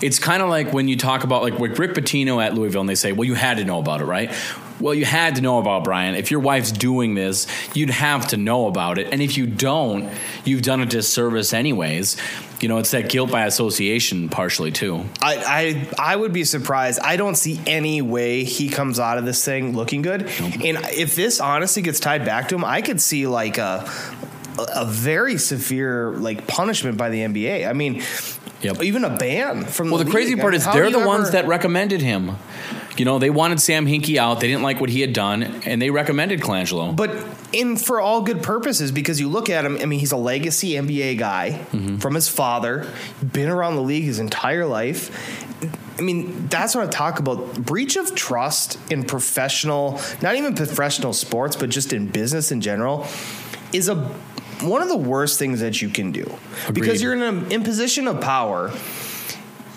[SPEAKER 6] it's kind of like when you talk about like with Rick Pitino at Louisville and they say, "Well, you had to know about it, right?" Well, you had to know about Brian. If your wife's doing this, you'd have to know about it. And if you don't, you've done a disservice anyways. You know, it's that guilt by association partially too.
[SPEAKER 7] I, I I would be surprised. I don't see any way he comes out of this thing looking good. And if this honestly gets tied back to him, I could see like a a very severe like punishment by the NBA. I mean,
[SPEAKER 6] Yep.
[SPEAKER 7] even a ban from
[SPEAKER 6] Well,
[SPEAKER 7] the
[SPEAKER 6] the crazy
[SPEAKER 7] league.
[SPEAKER 6] Part is
[SPEAKER 7] how
[SPEAKER 6] they're the
[SPEAKER 7] you
[SPEAKER 6] ones that recommended him. You know, they wanted Sam Hinkie out. They didn't like what he had done, and they recommended Colangelo.
[SPEAKER 7] But in for all good purposes, because you look at him. I mean, he's a legacy NBA guy
[SPEAKER 6] Mm-hmm.
[SPEAKER 7] from his father, been around the league his entire life. I mean, that's what I talk about. Breach of trust in professional, not even professional sports, but just in business in general, is a one of the worst things that you can do because you're in a in position of power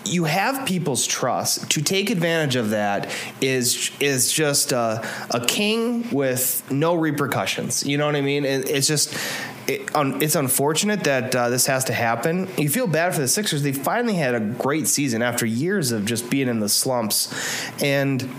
[SPEAKER 7] you have people's trust. To take advantage of that is is just a, a king with no repercussions. You know what i mean? It, it's just it, un, it's unfortunate that uh, this has to happen. You feel bad for the sixers. They finally had a great season after years of just being in the slumps. And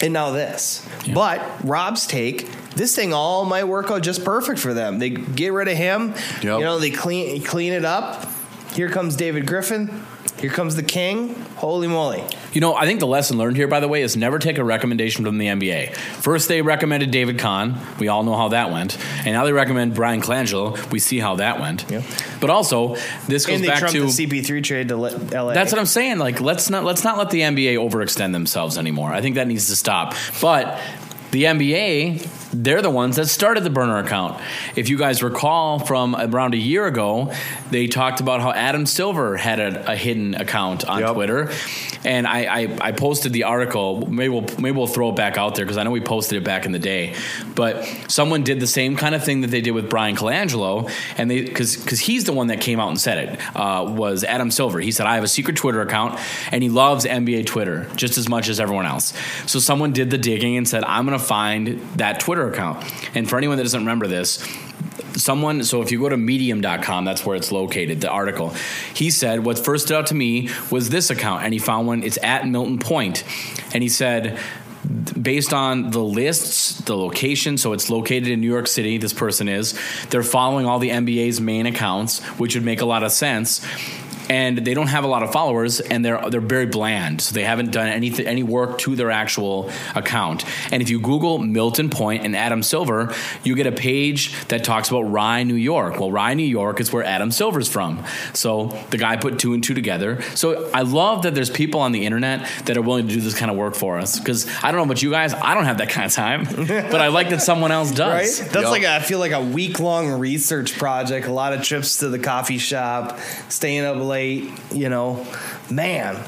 [SPEAKER 7] and now this. But rob's take this thing all might work out just perfect for them they get rid of him
[SPEAKER 5] Yep.
[SPEAKER 7] you know they clean clean it up here comes david griffin here comes the king. Holy moly.
[SPEAKER 6] You know, I think the lesson learned here, by the way, is never take a recommendation from the NBA. First, they recommended David Kahn. We all know how that went. And now they recommend Bryan Colangelo. We see how that went.
[SPEAKER 7] Yeah.
[SPEAKER 6] But also, this goes back to
[SPEAKER 7] the CP3 trade to LA.
[SPEAKER 6] That's what I'm saying. Like, let's not let's not let the NBA overextend themselves anymore. I think that needs to stop. But the NBA, they're the ones that started the burner account. If you guys recall from around a year ago, they talked about how Adam Silver had a, a hidden account on
[SPEAKER 5] Yep.
[SPEAKER 6] Twitter. And I, I, I posted the article. Maybe we'll maybe we'll throw it back out there because I know we posted it back in the day. But someone did the same kind of thing that they did with Bryan Colangelo, and they because because he's the one that came out and said it uh, was Adam Silver. He said I have a secret Twitter account, and he loves NBA Twitter just as much as everyone else. So someone did the digging and said I'm going to find that Twitter account. And for anyone that doesn't remember this, someone so if you go to medium.com that's where it's located the article he said what first stood out to me was this account and he found one it's at milton point and he said based on the lists the location so it's located in new york city this person is they're following all the nba's main accounts which would make a lot of sense and they don't have a lot of followers and they're they're very bland so they haven't done any any work to their actual account and if you google milton point and adam silver you get a page that talks about rye new york well rye new york is where adam silver's from so the guy put two and two together so i love that there's people on the internet that are willing to do this kind of work for us because i don't know about you guys i don't have that kind of time but i like that someone else
[SPEAKER 7] Right?
[SPEAKER 6] does
[SPEAKER 7] That's
[SPEAKER 5] Yep.
[SPEAKER 7] like a, I feel like a week long research project. A lot of trips to the coffee shop, staying up late. You know, man.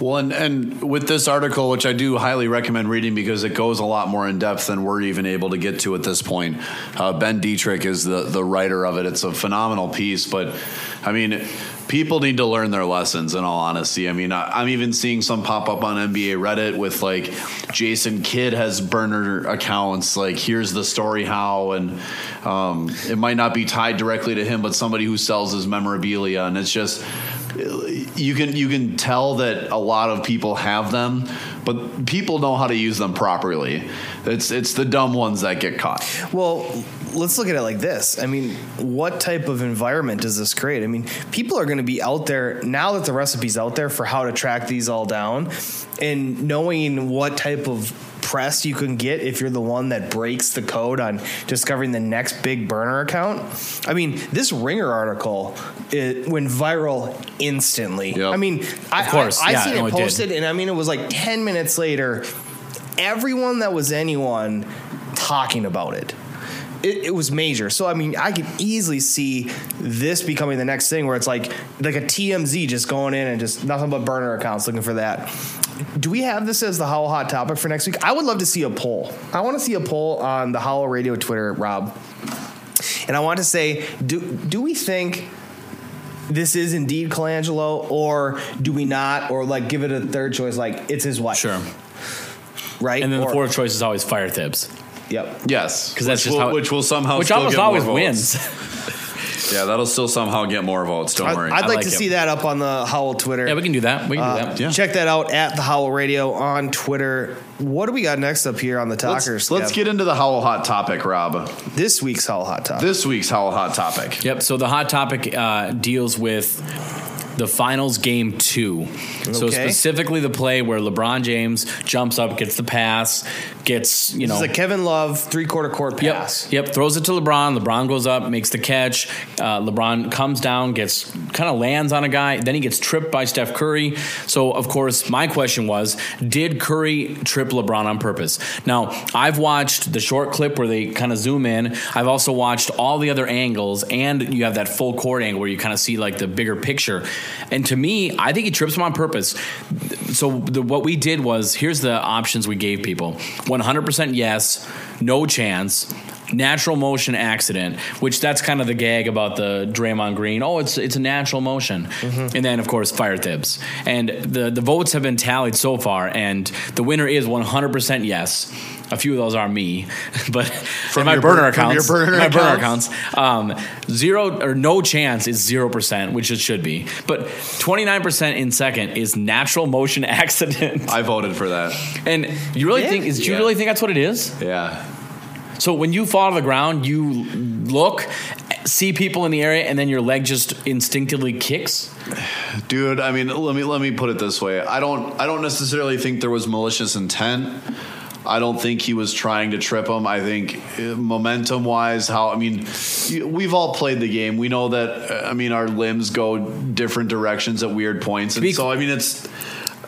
[SPEAKER 5] Well, and, and with this article, which I do highly recommend reading because it goes a lot more in depth than we're even able to get to at this point. Uh, ben Detrick is the, the writer of it. It's a phenomenal piece, but I mean, people need to learn their lessons in all honesty. I mean, I, I'm even seeing some pop up on NBA Reddit with like Jason Kidd has burner accounts. Like, here's the story how, and um, it might not be tied directly to him, but somebody who sells his memorabilia. And it's just, you can you can tell that a lot of people have them, but people know how to use them properly. It's it's the dumb ones that get caught.
[SPEAKER 7] Well, let's look at it like this. I mean, what type of environment does this create? I mean, people are going to be out there now that the recipe's out there for how to track these all down and knowing what type of press you can get if you're the one that breaks the code on discovering the next big burner account. I mean, this Ringer article it went viral instantly.
[SPEAKER 5] Yep.
[SPEAKER 7] I mean, I,
[SPEAKER 6] Of course.
[SPEAKER 7] I, I
[SPEAKER 6] Yeah,
[SPEAKER 7] seen
[SPEAKER 6] no,
[SPEAKER 7] it
[SPEAKER 6] it
[SPEAKER 7] posted, and I mean, it was like 10 minutes later, everyone that was anyone talking about it. It, it was major. So I mean, I could easily see this becoming the next thing where it's like like a TMZ just going in and just nothing but burner accounts looking for that. Do we have this as the Howl Hot topic for next week? I would love to see a poll. I want to see a poll on the Howl Radio Twitter, Rob. And I want to say, do do we think this is indeed Colangelo, or do we not, or like give it a third choice, like it's his wife?
[SPEAKER 6] Sure.
[SPEAKER 7] right?
[SPEAKER 6] And then the
[SPEAKER 7] Or-
[SPEAKER 6] fourth choice is always fire tips.
[SPEAKER 7] Yep.
[SPEAKER 5] Yes,
[SPEAKER 6] 'Cause that's
[SPEAKER 5] Which
[SPEAKER 6] just
[SPEAKER 5] will,
[SPEAKER 6] how-
[SPEAKER 5] which will somehow
[SPEAKER 6] Which
[SPEAKER 5] still
[SPEAKER 6] almost
[SPEAKER 5] get
[SPEAKER 6] always
[SPEAKER 5] votes.
[SPEAKER 6] wins.
[SPEAKER 5] Yeah, that'll still somehow get more votes. Don't
[SPEAKER 7] I'd,
[SPEAKER 5] worry.
[SPEAKER 7] I'd like
[SPEAKER 6] like
[SPEAKER 7] to
[SPEAKER 6] it.
[SPEAKER 7] see that up on the Howl Twitter.
[SPEAKER 6] Yeah, we can do that. We can
[SPEAKER 7] Uh,
[SPEAKER 6] do that.
[SPEAKER 5] Yeah.
[SPEAKER 7] Check that out at the Howl Radio on Twitter. What do we got next up here on the
[SPEAKER 5] let's,
[SPEAKER 7] Talkers?
[SPEAKER 5] let's get into the Howl Hot topic, Rob.
[SPEAKER 7] this week's Howl Hot Topic.
[SPEAKER 5] This week's Howl Hot topic.
[SPEAKER 6] Yep. So the hot topic uh, deals with the finals game two. So specifically the play where LeBron James jumps up, gets the pass, gets you
[SPEAKER 7] this
[SPEAKER 6] know
[SPEAKER 7] is a Kevin Love three quarter court
[SPEAKER 6] Yep.
[SPEAKER 7] pass.
[SPEAKER 6] Yep. Throws it to LeBron. LeBron goes up, makes the catch. Uh, LeBron comes down, gets kind of lands on a guy. Then he gets tripped by Steph Curry. So, of course, my question was Did Curry trip LeBron on purpose? Now, I've watched the short clip where they kind of zoom in. I've also watched all the other angles, and you have that full court angle where you kind of see like the bigger picture. And to me, I think he trips him on purpose. So, the, what we did was here's the options we gave people 100% yes, no chance natural motion accident, which that's kind of the gag about the Draymond Green. Oh, it's it's a natural motion, mm-hmm. and then of course fire tips. And the the votes have been tallied so far, and the winner is 100 percent yes. A few of those are me, but from my
[SPEAKER 5] your
[SPEAKER 6] burner
[SPEAKER 5] bur- from
[SPEAKER 6] accounts,
[SPEAKER 5] your burner
[SPEAKER 6] my burner
[SPEAKER 5] accounts?
[SPEAKER 6] accounts, um, zero or no chance is zero percent, which it should be. But 29 percent in second is natural motion accident.
[SPEAKER 5] I voted for that.
[SPEAKER 6] And you really
[SPEAKER 7] Yeah.
[SPEAKER 6] think is? Do you
[SPEAKER 5] Yeah.
[SPEAKER 6] really think that's what it is?
[SPEAKER 5] Yeah.
[SPEAKER 6] So when you fall to the ground, you look, see people in the area, and then your leg just instinctively kicks.
[SPEAKER 5] Dude, I mean, let me let me put it this way. I don't I don't necessarily think there was malicious intent. I don't think he was trying to trip him. I think momentum wise, how I mean, we've all played the game. We know that. uh, I mean, our limbs go different directions at weird points, and so I mean, it's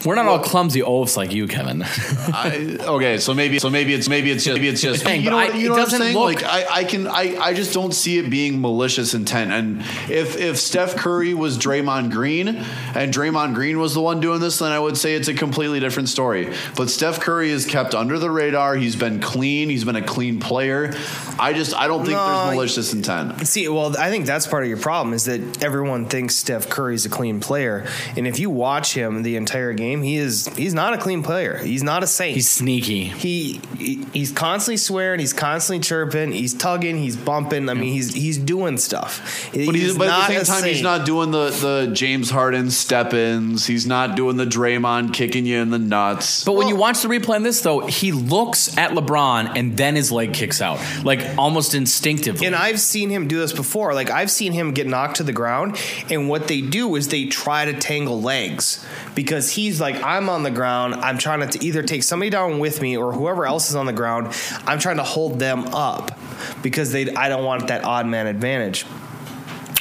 [SPEAKER 6] We're not all clumsy oafs like you, Kevin.
[SPEAKER 5] I, okay, so maybe so maybe it's maybe it's just maybe it's just
[SPEAKER 6] Dang,
[SPEAKER 5] you know, what-
[SPEAKER 6] I-
[SPEAKER 5] you
[SPEAKER 6] it
[SPEAKER 5] know what I'm saying?
[SPEAKER 6] look-
[SPEAKER 5] like I, I can I, I just don't see it being malicious intent. And if if Steph Curry was Draymond Green and Draymond Green was the one doing this, then I would say it's a completely different story. But Steph Curry is kept under the radar. He's been clean. He's been a clean player. I just I don't think
[SPEAKER 7] No,
[SPEAKER 5] there's malicious intent.
[SPEAKER 7] See, well, I think that's part of your problem is that everyone thinks Steph Curry's a clean player, and if you watch him the entire game, he is he's not a clean player. He's not a saint.
[SPEAKER 6] He's sneaky.
[SPEAKER 7] he, he he's constantly swearing. He's constantly chirping. He's tugging. He's bumping. I mean, he's he's doing stuff.
[SPEAKER 5] But, he's, but at the same time, he's not doing the, the James Harden step ins. He's not doing the Draymond kicking you in the nuts.
[SPEAKER 6] But when you watch the replay on this, though, he looks at LeBron and then his leg kicks out, like almost instinctively.
[SPEAKER 7] And I've seen him do this before. Like I've seen him get knocked to the ground, and what they do is they try to tangle legs because he's like, I'm on the ground. I'm trying to either take somebody down with me or whoever else is on the ground. I'm trying to hold them up because they. I don't want that odd man advantage.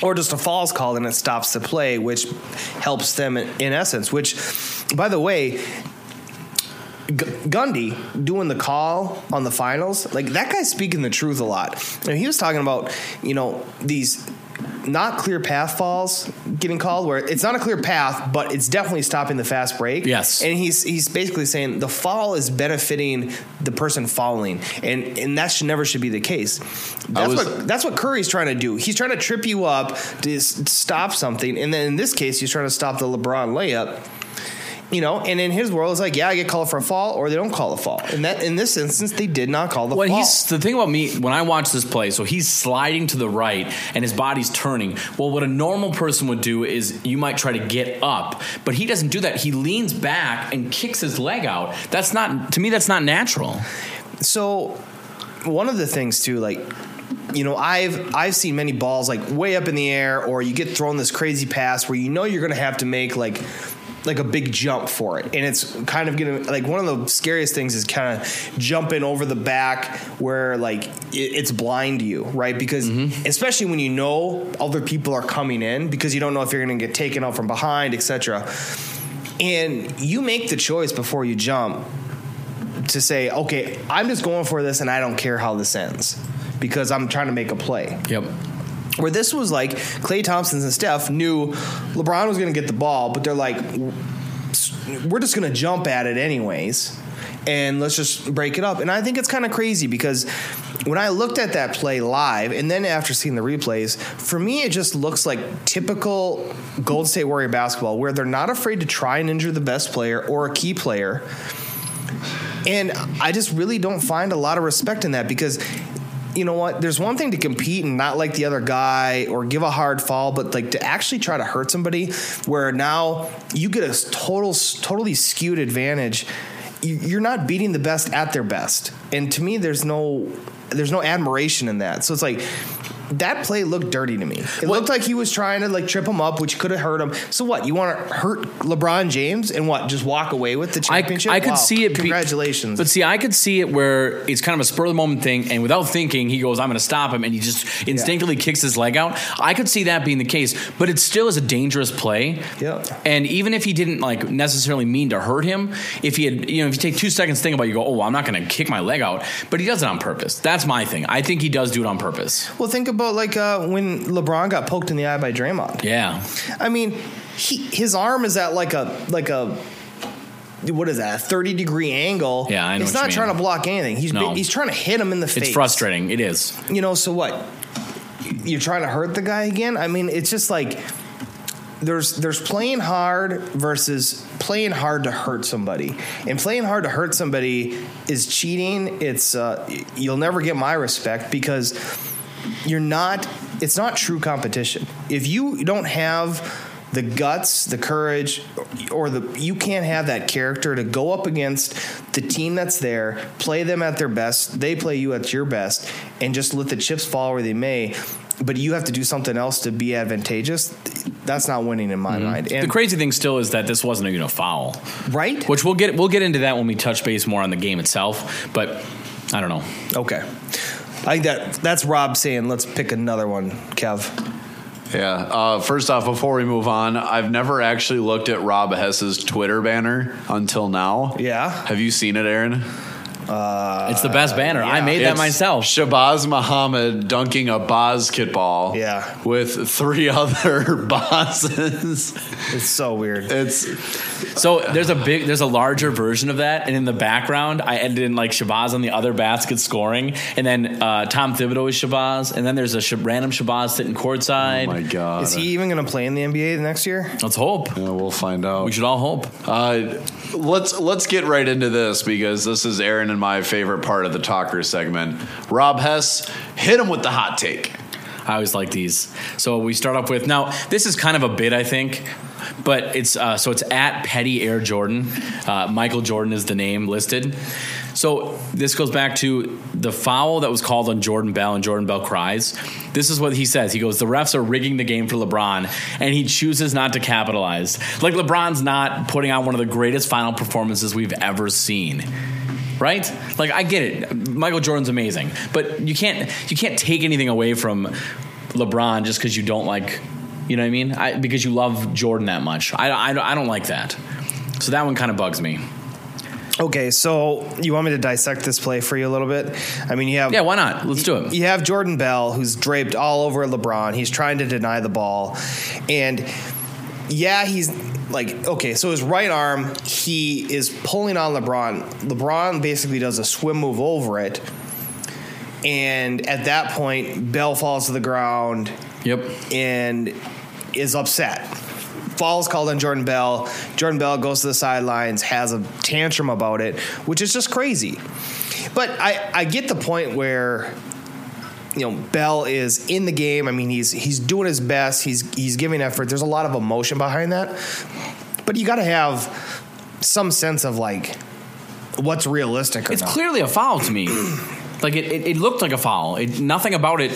[SPEAKER 7] Or just a falls call and it stops the play, which helps them in, essence. Which, by the way, G- Gundy doing the call on the finals, like that guy's speaking the truth a lot. And he was talking about, you know, these not clear path falls getting called where it's not a clear path, but it's definitely stopping the fast break.
[SPEAKER 6] Yes.
[SPEAKER 7] And he's he's basically saying the fall is benefiting the person falling. And and that should never should be the case. That's
[SPEAKER 5] was-
[SPEAKER 7] what that's what Curry's trying to do. He's trying to trip you up to stop something. And then in this case, he's trying to stop the LeBron layup. You know, and in his world, it's like, yeah, I get called for a fall, or they don't call a fall. And that, in this instance, they did not call the
[SPEAKER 6] When
[SPEAKER 7] fall.
[SPEAKER 6] he's the thing about me when I watch this play, so he's sliding to the right and his body's turning. Well, what a normal person would do is you might try to get up, but he doesn't do that. He leans back and kicks his leg out. That's not to me. That's not natural.
[SPEAKER 7] So, one of the things too, like you know, I've I've seen many balls like way up in the air, or you get thrown this crazy pass where you know you're going to have to make like like a big jump for it, and it's kind of getting like one of the scariest things is kind of jumping over the back where like it, it's blind to you, right? Because mm-hmm. especially when you know other people are coming in, because you don't know if you're going to get taken out from behind, etc. And you make the choice before you jump to say, okay, I'm just going for this, and I don't care how this ends because I'm trying to make a play.
[SPEAKER 6] Yep.
[SPEAKER 7] Where this was like Klay Thompson and Steph knew LeBron was going to get the ball, but they're like, we're just going to jump at it anyways, and let's just break it up. And I think it's kind of crazy because when I looked at that play live, and then after seeing the replays, for me it just looks like typical Golden State Warrior basketball, where they're not afraid to try and injure the best player or a key player. And I just really don't find a lot of respect in that because you know what? There's one thing to compete and not like the other guy or give a hard fall, but like to actually try to hurt somebody where now you get a total, totally skewed advantage. You- You're not beating the best at their best. And to me, there's no, there's no admiration in that. So it's like, that play looked dirty to me. It looked like he was trying to like trip him up, which could have hurt him. So what? You want to hurt LeBron James and what? Just walk away with the
[SPEAKER 6] I,
[SPEAKER 7] championship?
[SPEAKER 6] I could
[SPEAKER 7] Wow.
[SPEAKER 6] see it. be-
[SPEAKER 7] Congratulations.
[SPEAKER 6] but see, I could see it where it's kind of a spur of the moment thing, and without thinking, he goes, "I'm going to stop him," and he just instinctively kicks his leg out. I could see that being the case, but it still is a dangerous play.
[SPEAKER 7] Yeah.
[SPEAKER 6] And even if he didn't like necessarily mean to hurt him, if he had, you know, if you take two seconds to think about, it, you go, "Oh, well, I'm not going to kick my leg out," but he does it on purpose. That's my thing. I think he does do it on purpose.
[SPEAKER 7] Well, think about like uh, when LeBron got poked in the eye by Draymond.
[SPEAKER 6] Yeah.
[SPEAKER 7] I mean, he, his arm is at like a like a what is that? A thirty degree angle.
[SPEAKER 6] Yeah, I know
[SPEAKER 7] It's not trying
[SPEAKER 6] mean.
[SPEAKER 7] to block anything. He's
[SPEAKER 6] No.
[SPEAKER 7] he's trying to hit him in the face.
[SPEAKER 6] It's frustrating. It is.
[SPEAKER 7] You know, so what? You're trying to hurt the guy again? I mean, it's just like there's there's playing hard versus playing hard to hurt somebody. And playing hard to hurt somebody is cheating. It's uh, you'll never get my respect because you're not it's not true competition. If you don't have the guts, the courage, or the you can't have that character to go up against the team that's there, play them at their best, they play you at your best, and just let the chips fall where they may. But you have to do something else to be advantageous. That's not winning in my mind.
[SPEAKER 6] Mm-hmm. the crazy thing still is that this wasn't even a foul,
[SPEAKER 7] right?
[SPEAKER 6] Which we'll get we'll get into that when we touch base more on the game itself. But I don't know.
[SPEAKER 7] Okay, I think that that's Rob saying let's pick another one, Kev.
[SPEAKER 5] Yeah. Uh, first off, before we move on, I've never actually looked at Rob Hess's Twitter banner until now.
[SPEAKER 7] Yeah.
[SPEAKER 5] Have you seen it, Aaron?
[SPEAKER 7] Uh,
[SPEAKER 6] It's the best banner. I made that
[SPEAKER 5] It's
[SPEAKER 6] myself.
[SPEAKER 5] Shabazz Muhammad dunking a basketball.
[SPEAKER 7] Yeah.
[SPEAKER 5] With three other bosses.
[SPEAKER 7] It's so weird.
[SPEAKER 5] It's
[SPEAKER 6] So there's a big, there's a larger version of that, and in the background, I ended in like Shabazz on the other basket scoring, and then uh, Tom Thibodeau is Shabazz, and then there's a sh- random Shabazz sitting courtside.
[SPEAKER 5] oh my god.
[SPEAKER 7] Is he even going to play in the NBA the next year?
[SPEAKER 6] Let's hope.
[SPEAKER 5] Yeah, we'll find out.
[SPEAKER 6] We should all hope.
[SPEAKER 5] Uh, let's let's get right into this because this is Aaron and my favorite part of the talker segment. Rob Hess, hit him with the hot take.
[SPEAKER 6] I always like these. So we start off with now. This is kind of a bit, I think, but it's uh, so it's at Petty Air Jordan. Uh, Michael Jordan is the name listed. So this goes back to the foul that was called on Jordan Bell, and Jordan Bell cries. This is what he says. He goes, "The refs are rigging the game for LeBron, and he chooses not to capitalize. Like LeBron's not putting on one of the greatest final performances we've ever seen." Right? Like I get it. Michael Jordan's amazing, but you can't you can't take anything away from LeBron just because you don't like, you know what I mean? I, because you love Jordan that much. I, I, I don't like that. So that one kind of bugs me.
[SPEAKER 7] Okay, so you want me to dissect this play for you a little bit? I mean, you have
[SPEAKER 6] Yeah, why not? Let's do it.
[SPEAKER 7] You have Jordan Bell who's draped all over LeBron. He's trying to deny the ball, and yeah, he's like okay. So his right arm, he is pulling on LeBron. LeBron basically does a swim move over it, and at that point, Bell falls to the ground.
[SPEAKER 6] Yep.
[SPEAKER 7] And is upset. Falls called on Jordan Bell. Jordan Bell goes to the sidelines, has a tantrum about it, which is just crazy. But I, I get the point where you know Bell is in the game. I mean, he's he's doing his best. He's he's giving effort. There's a lot of emotion behind that. But you got to have some sense of like what's realistic or
[SPEAKER 6] It's
[SPEAKER 7] not.
[SPEAKER 6] clearly a foul to me. Like it, it, it looked like a foul. It, nothing about it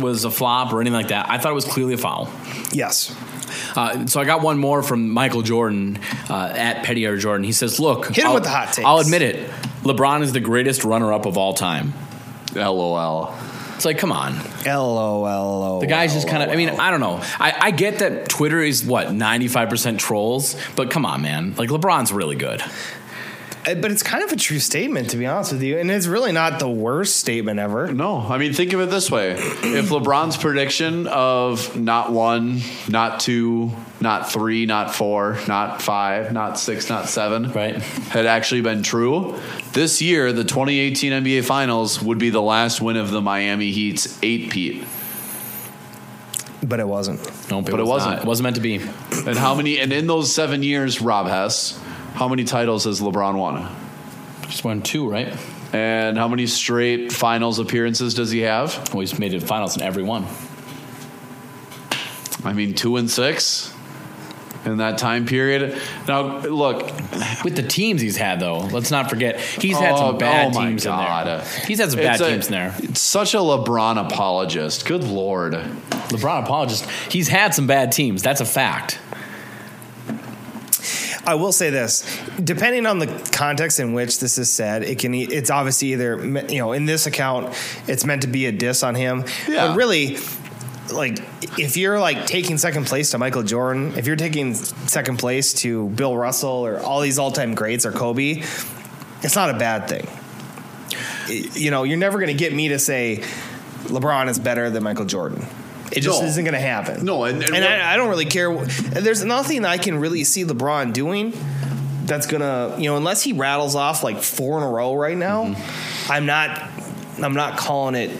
[SPEAKER 6] was a flop or anything like that. I thought it was clearly a foul.
[SPEAKER 7] Yes.
[SPEAKER 6] Uh, so I got one more from Michael Jordan uh, at Petty Air Jordan. He says, "Look,
[SPEAKER 7] Hit him
[SPEAKER 6] I'll-
[SPEAKER 7] with the hot takes.
[SPEAKER 6] I'll admit it. LeBron is the greatest runner-up of all time."
[SPEAKER 5] LOL.
[SPEAKER 6] It's like, come on.
[SPEAKER 7] LOL.
[SPEAKER 6] The guy's just kind of. I mean, I don't know. I, I get that Twitter is what ninety five percent trolls, but come on, man. Like LeBron's really good.
[SPEAKER 7] Uh, But it's kind of a true statement, to be honest with you, and it's really not the worst statement ever.
[SPEAKER 5] No, I mean, think of it this way: if LeBron's prediction of not one, not two, not three, not four, not five, not six, not seven,
[SPEAKER 6] Right.
[SPEAKER 5] had actually been true, this year the 2018 NBA Finals would be the last win of the Miami Heat's eight Pete.
[SPEAKER 7] But it wasn't.
[SPEAKER 6] No,
[SPEAKER 5] But it
[SPEAKER 6] was
[SPEAKER 5] wasn't.
[SPEAKER 6] not. It wasn't meant to be.
[SPEAKER 5] And how many? And in those seven years, Rob Hess, how many titles has LeBron won?
[SPEAKER 6] Just won two, right?
[SPEAKER 5] And how many straight finals appearances does he have?
[SPEAKER 6] Well, he's made it finals in every one.
[SPEAKER 5] I mean, two and six in that time period. Now, look,
[SPEAKER 6] With the teams he's had, though, let's not forget he's had
[SPEAKER 5] Oh,
[SPEAKER 6] some bad
[SPEAKER 5] oh
[SPEAKER 6] teams in there. He's had some bad
[SPEAKER 5] a-
[SPEAKER 6] teams in there.
[SPEAKER 5] It's such a LeBron apologist. Good lord.
[SPEAKER 6] LeBron apologist. He's had some bad teams. That's a fact.
[SPEAKER 7] I will say this: depending on the context in which this is said, it can. It's obviously either you know in this account, it's meant to be a diss on him,
[SPEAKER 5] Yeah.
[SPEAKER 7] but really. Like if you're like taking second place to Michael Jordan, if you're taking second place to Bill Russell or all these all-time greats or Kobe, it's not a bad thing. You know, you're never going to get me to say LeBron is better than Michael Jordan. It just
[SPEAKER 5] No.
[SPEAKER 7] isn't going to happen.
[SPEAKER 5] No, and- and what-
[SPEAKER 7] I, I don't really care. There's nothing I can really see LeBron doing that's gonna, you know, unless he rattles off like four in a row right now.
[SPEAKER 6] Mm-hmm.
[SPEAKER 7] I'm not. I'm not calling it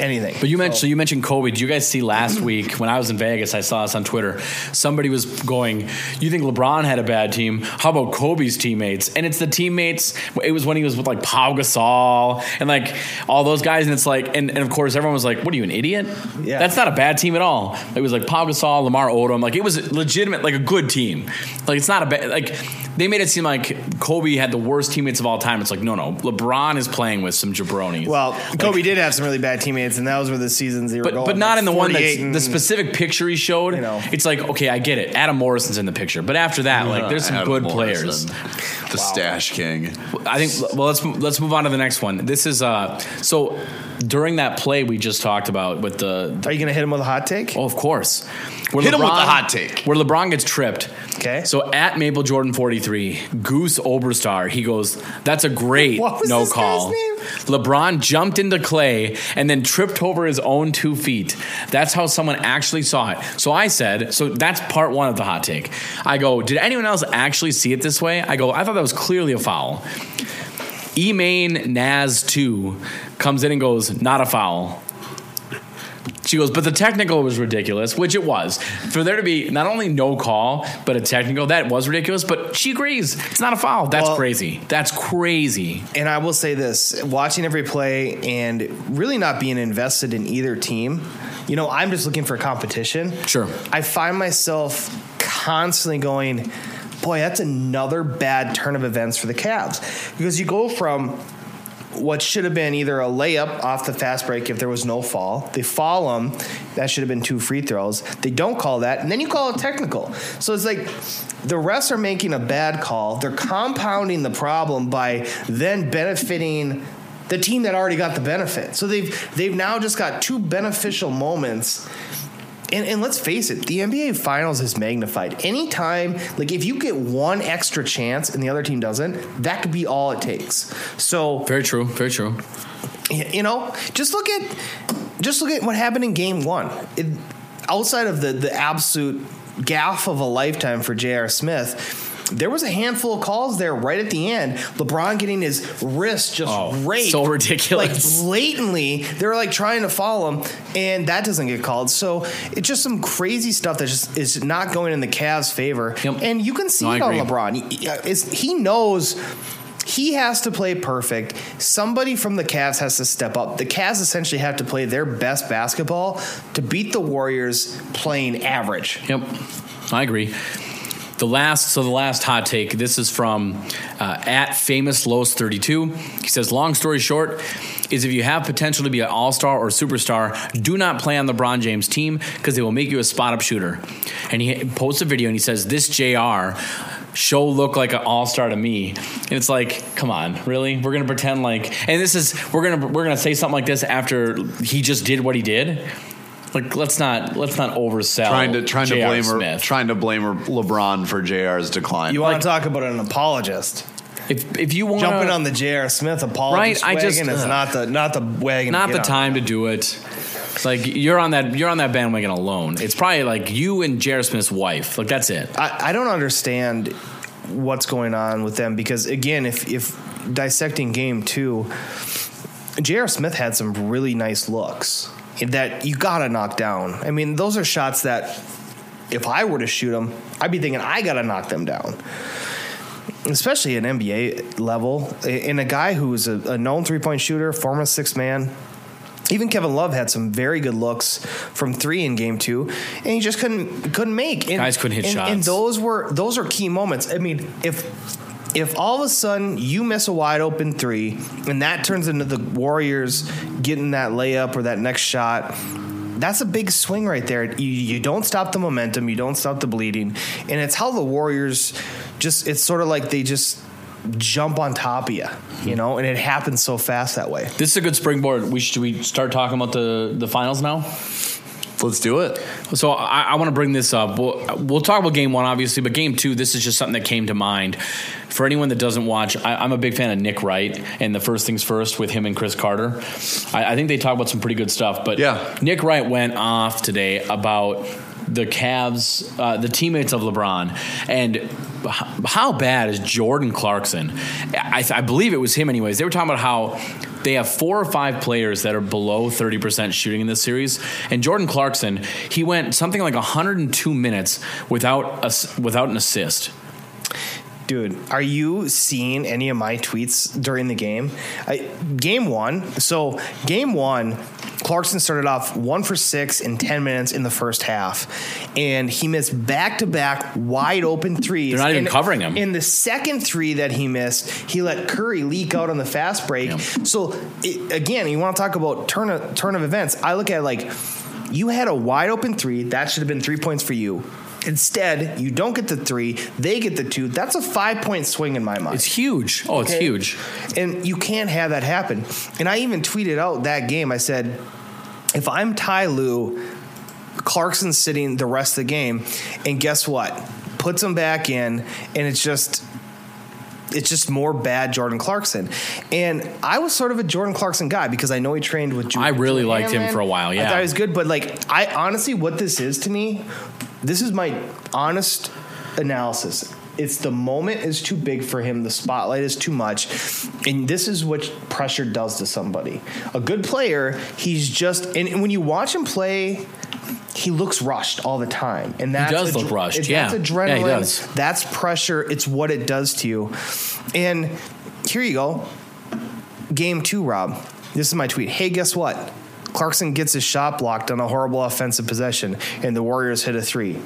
[SPEAKER 7] anything.
[SPEAKER 6] But you mentioned so you mentioned Kobe. Did you guys see last week when I was in Vegas? I saw this on Twitter. Somebody was going, "You think LeBron had a bad team? How about Kobe's teammates?" And it's the teammates. It was when he was with like Pau Gasol and like all those guys. And it's like, and, and of course everyone was like, "What are you, an idiot?
[SPEAKER 7] Yeah.
[SPEAKER 6] That's not a bad team at all." It was like Pau Gasol, Lamar Odom. Like it was legitimate, like a good team. Like it's not a bad. Like they made it seem like Kobe had the worst teammates of all time. It's like no, no. LeBron is playing with some jabronis.
[SPEAKER 7] well,
[SPEAKER 6] Like-
[SPEAKER 7] Kobe did have some really bad teammates, and that was where the seasons they were
[SPEAKER 6] but
[SPEAKER 7] going.
[SPEAKER 6] but not
[SPEAKER 7] like
[SPEAKER 6] in the one that's
[SPEAKER 7] and-
[SPEAKER 6] the specific picture he showed.
[SPEAKER 7] You know.
[SPEAKER 6] it's like okay, I get it. Adam Morrison's in the picture, but after that, like there's some
[SPEAKER 5] Adam
[SPEAKER 6] good
[SPEAKER 5] Morrison,
[SPEAKER 6] players.
[SPEAKER 5] The stash king.
[SPEAKER 6] I think. Well, let's let's move on to the next one. This is uh so during that play we just talked about with the.
[SPEAKER 7] Are you going to hit him with a hot take?
[SPEAKER 6] Oh, of course. Where
[SPEAKER 5] Hit him with the hot take.
[SPEAKER 6] Where LeBron gets tripped.
[SPEAKER 7] Okay.
[SPEAKER 6] So at Maple Jordan 43, Goose Oberstar, he goes, That's a great
[SPEAKER 7] What was
[SPEAKER 6] no call.
[SPEAKER 7] name?
[SPEAKER 6] LeBron jumped into Klay and then tripped over his own two feet. That's how someone actually saw it. So I said, So that's part one of the hot take. I go, Did anyone else actually see it this way? I go, I thought that was clearly a foul. Emain Naz 2 comes in and goes, Not a foul. She goes, but the technical was ridiculous, which it was. For there to be not only no call, but a technical, that was ridiculous. But she agrees. It's not a foul. That's
[SPEAKER 7] Well-
[SPEAKER 6] crazy. That's crazy.
[SPEAKER 7] And I will say this: watching every play and really not being invested in either team. You know, I'm just looking for competition.
[SPEAKER 6] Sure.
[SPEAKER 7] I find myself constantly going, boy, that's another bad turn of events for the Cavs because you go from what should have been either a layup off the fast break if there was no fall. They fall them. That should have been two free throws. They don't call that. And then you call it technical. So it's like the refs are making a bad call. They're compounding the problem by then benefiting the team that already got the benefit. So they've they've now just got two beneficial moments and, and let's face it, the NBA Finals is magnified. Anytime, like if you get one extra chance and the other team doesn't, that could be all it takes. So
[SPEAKER 6] Very true. Very true.
[SPEAKER 7] you know, just look at just look at what happened in Game One. It, outside of the the absolute gaff of a lifetime for J.R. Smith. There was a handful of calls there right at the end. LeBron getting his wrist just
[SPEAKER 6] Oh,
[SPEAKER 7] raped,
[SPEAKER 6] so ridiculous.
[SPEAKER 7] Like blatantly, they were like trying to follow him, and that doesn't get called. So it's just some crazy stuff that just is not going in the Cavs' favor.
[SPEAKER 6] Yep.
[SPEAKER 7] And you can see
[SPEAKER 6] No,
[SPEAKER 7] it on. LeBron. Uh, it's- he knows he has to play perfect. Somebody from the Cavs has to step up. The Cavs essentially have to play their best basketball to beat the Warriors playing average.
[SPEAKER 6] Yep, I agree. The last, so the last hot take. This is from uh, at famous Los thirty two. He says, long story short, is if you have potential to be an all star or superstar, do not play on the LeBron James' team because they will make you a spot up shooter. And he posts a video and he says, This JR show look like an all star to me. And it's like, come on, really? We're gonna pretend like and this is we're gonna we're gonna say something like this after he just did what he did. Like let's not let's not oversell
[SPEAKER 5] trying to trying to
[SPEAKER 6] J.R.
[SPEAKER 5] blame her, trying to blame her LeBron for JR's decline.
[SPEAKER 7] You want to talk about an apologist?
[SPEAKER 6] If if you want
[SPEAKER 7] Jumping on the J.R. Smith apologist
[SPEAKER 6] Right, I just-
[SPEAKER 7] wagon is
[SPEAKER 6] ugh.
[SPEAKER 7] not the not the wagon.
[SPEAKER 6] not
[SPEAKER 7] get
[SPEAKER 6] the
[SPEAKER 7] on.
[SPEAKER 6] time to do it. It's like you're on that you're on that bandwagon alone. It's probably like you and J.R. Smith's wife. Like that's it.
[SPEAKER 7] I, I don't understand what's going on with them because again, if if dissecting game two, J.R. Smith had some really nice looks that you gotta knock down. I mean, those are shots that if I were to shoot them, I'd be thinking I gotta knock them down. Especially at NBA level, in a guy who's a, a known three point shooter, former six man, even Kevin Love had some very good looks from three in game two, and he just couldn't couldn't make. And,
[SPEAKER 6] Guys couldn't hit
[SPEAKER 7] and,
[SPEAKER 6] shots.
[SPEAKER 7] And those were those are key moments. I mean, if if all of a sudden you miss a wide open three, and that turns into the Warriors getting that layup or that next shot. That's a big swing right there. You, you don't stop the momentum, you don't stop the bleeding, and it's how the Warriors just. It's sort of like they just jump on top of you, you know, and it happens so fast that way.
[SPEAKER 6] This is a good springboard. We should we start talking about the the finals now.
[SPEAKER 5] Let's do it.
[SPEAKER 6] So I, I want to bring this up. We'll, we'll talk about game one, obviously, but game two, this is just something that came to mind. For anyone that doesn't watch, I, I'm a big fan of Nick Wright and the First Things First with him and Cris Carter. I, I think they talk about some pretty good stuff. But
[SPEAKER 5] Yeah.
[SPEAKER 6] Nick Wright went off today about the Cavs, uh, the teammates of LeBron, and how bad is Jordan Clarkson? I, I believe it was him, anyways. They were talking about how they have four or five players that are below 30% shooting in this series. And Jordan Clarkson, he went something like 102 minutes without a, without an assist.
[SPEAKER 7] Dude, are you seeing any of my tweets during the game? I, game one. So, game one, Clarkson started off one for six in 10 minutes in the first half. And he missed back to back wide open threes.
[SPEAKER 6] They're not even
[SPEAKER 7] And
[SPEAKER 6] covering him.
[SPEAKER 7] In the second three that he missed, he let Curry leak out on the fast break.
[SPEAKER 6] Yeah.
[SPEAKER 7] So, it, again, you want to talk about turn of, turn of events. I look at it like you had a wide open three. That should have been three points for you. Instead, you don't get the three, they get the two. That's a five point swing in my mind.
[SPEAKER 6] It's huge. Oh, it's
[SPEAKER 7] Okay?
[SPEAKER 6] huge.
[SPEAKER 7] And you can't have that happen. And I even tweeted out that game. I said, if I'm Ty Lue, Clarkson's sitting the rest of the game, and guess what? Puts him back in, and it's just. It's just more bad Jordan Clarkson. And I was sort of a Jordan Clarkson guy because I know he trained with Ju-
[SPEAKER 6] I really
[SPEAKER 7] Julian
[SPEAKER 6] liked him for a while, yeah.
[SPEAKER 7] I thought he was good, but like I honestly what this is to me, this is my honest analysis. It's the moment is too big for him, the spotlight is too much, and this is what pressure does to somebody. A good player, he's just and when you watch him play, he looks rushed all the time, and that's
[SPEAKER 6] does look rushed,
[SPEAKER 7] That's
[SPEAKER 6] yeah.
[SPEAKER 7] adrenaline.
[SPEAKER 6] Yeah, does.
[SPEAKER 7] That's pressure. It's what it does to you. And here you go. Game two, Rob. This is my tweet. Hey, guess what? Clarkson gets his shot blocked on a horrible offensive possession, and the Warriors hit a three.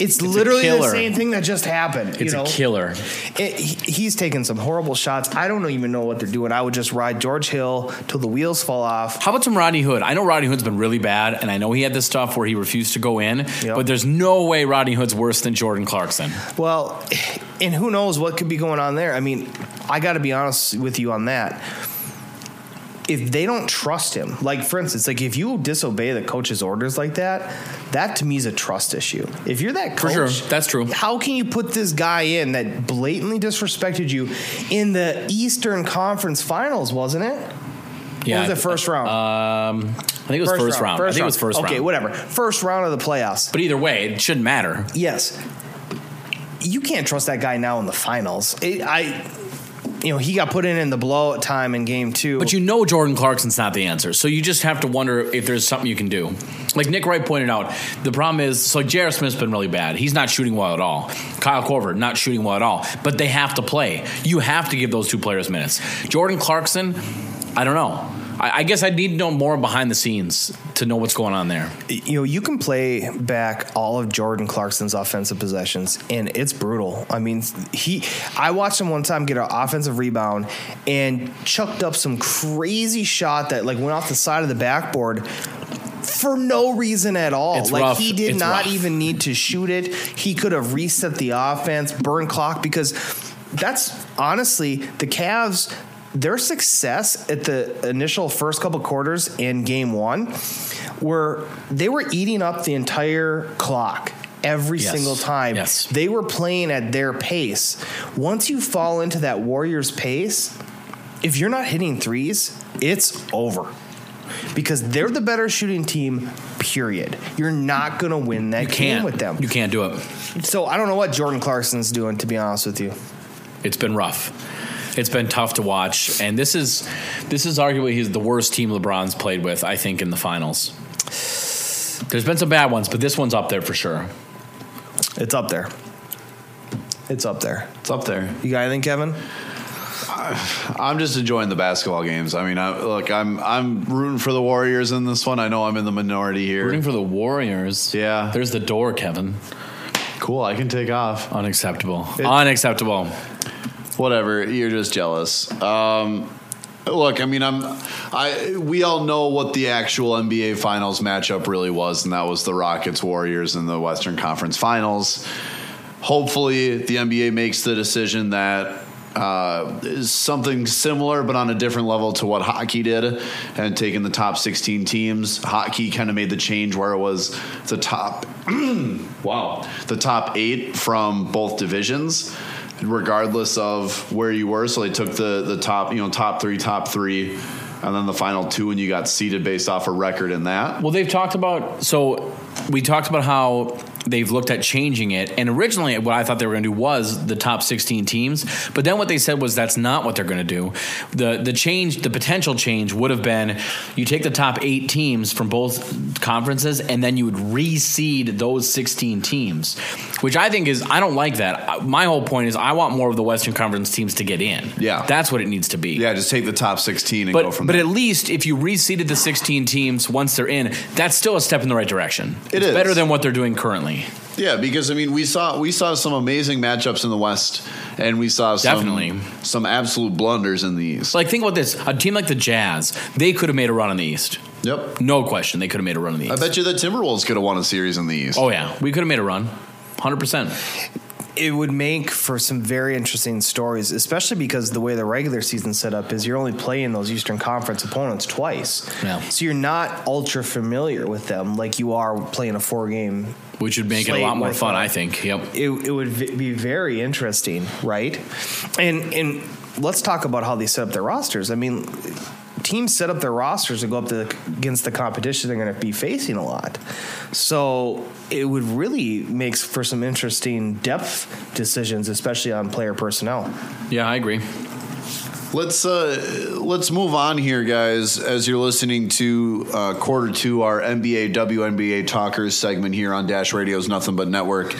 [SPEAKER 7] It's,
[SPEAKER 6] a
[SPEAKER 7] literally the same thing that just happened.
[SPEAKER 6] It's
[SPEAKER 7] you know?
[SPEAKER 6] a killer.
[SPEAKER 7] It, he- he's taking some horrible shots. I don't even know what they're doing. I would just ride George Hill till the wheels fall off.
[SPEAKER 6] How about some Rodney Hood? I know Rodney Hood's been really bad, and I know he had this stuff where he refused to go in,
[SPEAKER 7] Yep.
[SPEAKER 6] but there's no way Rodney Hood's worse than Jordan Clarkson.
[SPEAKER 7] Well, and who knows what could be going on there? I mean, I got to be honest with you on that. If they don't trust him, like for instance, like if you disobey the coach's orders like that, that to me is a trust issue. If you're that
[SPEAKER 6] For
[SPEAKER 7] coach,
[SPEAKER 6] sure. That's true.
[SPEAKER 7] How can you put this guy in that blatantly disrespected you in the Eastern Conference Finals? Wasn't it?
[SPEAKER 6] Yeah,
[SPEAKER 7] it first round?
[SPEAKER 6] Um, I think it was first, round. I think it was first
[SPEAKER 7] okay,
[SPEAKER 6] round.
[SPEAKER 7] Okay, whatever. First round of the playoffs.
[SPEAKER 6] But either way, it shouldn't matter.
[SPEAKER 7] Yes. You can't trust that guy now in the finals. It, I, you know, he got put in in the blowout time in game two.
[SPEAKER 6] But you know Jordan Clarkson's not the answer. So you just have to wonder if there's something you can do. Like Nick Wright pointed out, the problem is so J.R. Smith's been really bad. He's not shooting well at all. Kyle Korver, not shooting well at all. But they have to play. You have to give those two players minutes. Jordan Clarkson, I don't know. I, I guess I need to know more behind the scenes to know what's going on there.
[SPEAKER 7] you know, you can play back all of Jordan Clarkson's offensive possessions, and it's brutal. I mean, he. I watched him one time get an offensive rebound and chucked up some crazy shot that like went off the side of the backboard for no reason at all.
[SPEAKER 6] It's
[SPEAKER 7] like
[SPEAKER 6] rough.
[SPEAKER 7] he did
[SPEAKER 6] It's
[SPEAKER 7] not
[SPEAKER 6] rough.
[SPEAKER 7] even need to shoot it. He could have reset the offense, burn clock because that's honestly the Cavs. Their success at the initial first couple quarters in game one were they were eating up the entire clock every
[SPEAKER 6] Yes.
[SPEAKER 7] single time.
[SPEAKER 6] Yes.
[SPEAKER 7] They were playing at their pace. Once you fall into that Warriors pace, if you're not hitting threes, it's over. Because they're the better shooting team, period. You're not going to win that
[SPEAKER 6] You
[SPEAKER 7] game
[SPEAKER 6] can't
[SPEAKER 7] with them.
[SPEAKER 6] You can't do it.
[SPEAKER 7] So I don't know what Jordan Clarkson's doing, to be honest with you.
[SPEAKER 6] It's been rough. It's been tough to watch, and this is this is arguably he's the worst team LeBron's played with. I think in the finals. There's been some bad ones, but this one's up there for sure.
[SPEAKER 7] It's up there. It's up there.
[SPEAKER 5] It's up there.
[SPEAKER 7] You got anything, Kevin?
[SPEAKER 5] I'm just enjoying the basketball games. I mean, I, look, I'm I'm rooting for the Warriors in this one. I know I'm in the minority here.
[SPEAKER 6] Rooting for the Warriors.
[SPEAKER 5] Yeah.
[SPEAKER 6] There's the door, Kevin.
[SPEAKER 5] cool. I can take off.
[SPEAKER 6] Unacceptable. Unacceptable.
[SPEAKER 5] Whatever. You're just jealous. Um, look, I mean, I'm. I we all know what the actual NBA Finals matchup really was, and that was the Rockets Warriors in the Western Conference Finals. Hopefully, the NBA makes the decision that uh, something similar, but on a different level to what hockey did, and taking the top 16 teams. Hockey kind of made the change where it was the top. wow, the top eight from both divisions regardless of where you were. So they took the the top, you know, top three, top three, and then the final two, and you got seeded based off a record in that.
[SPEAKER 6] Well, they've talked about so we talked about how they've looked at changing it, and originally what I thought they were going to do was the top 16 teams, but then what they said was that's not what they're going to do. the The change, the potential change, would have been you take the top eight teams from both conferences, and then you would reseed those 16 teams, which I think is I don't like that. My whole point is I want more of the Western Conference teams to get in.
[SPEAKER 5] Yeah.
[SPEAKER 6] that's what it needs to be.
[SPEAKER 5] Yeah, just take the top 16 and
[SPEAKER 6] But,
[SPEAKER 5] go from
[SPEAKER 6] but
[SPEAKER 5] there.
[SPEAKER 6] at least if you reseeded the 16 teams once they're in, that's still a step in the right direction.
[SPEAKER 5] It
[SPEAKER 6] it's
[SPEAKER 5] is.
[SPEAKER 6] better than what they're doing currently.
[SPEAKER 5] yeah, because I mean, we saw we saw some amazing matchups in the West, and we saw some
[SPEAKER 6] Definitely.
[SPEAKER 5] some absolute blunders in the East.
[SPEAKER 6] Like think about this: a team like the Jazz, they could have made a run in the East.
[SPEAKER 5] yep,
[SPEAKER 6] No question, they could have made a run in the East.
[SPEAKER 5] I bet you the Timberwolves could have won a series in the East.
[SPEAKER 6] oh yeah, we could have made a run, hundred percent.
[SPEAKER 7] it would make for some very interesting stories, especially because the way the regular season set up is you're only playing those Eastern Conference opponents twice.
[SPEAKER 6] Yeah.
[SPEAKER 7] So you're not ultra familiar with them like you are playing a four game.
[SPEAKER 6] Which would make it a lot more fun, I think. Yep.
[SPEAKER 7] It, it would v- be very interesting, right? And and let's talk about how they set up their rosters. I mean, teams set up their rosters to go up to, against the competition they're going to be facing a lot. So it would really make for some interesting depth decisions, especially on player personnel.
[SPEAKER 6] Yeah, I agree.
[SPEAKER 5] Let's uh, let's move on here, guys. As you're listening to uh, quarter two, our NBA WNBA talkers segment here on Dash Radio's Nothing But Network,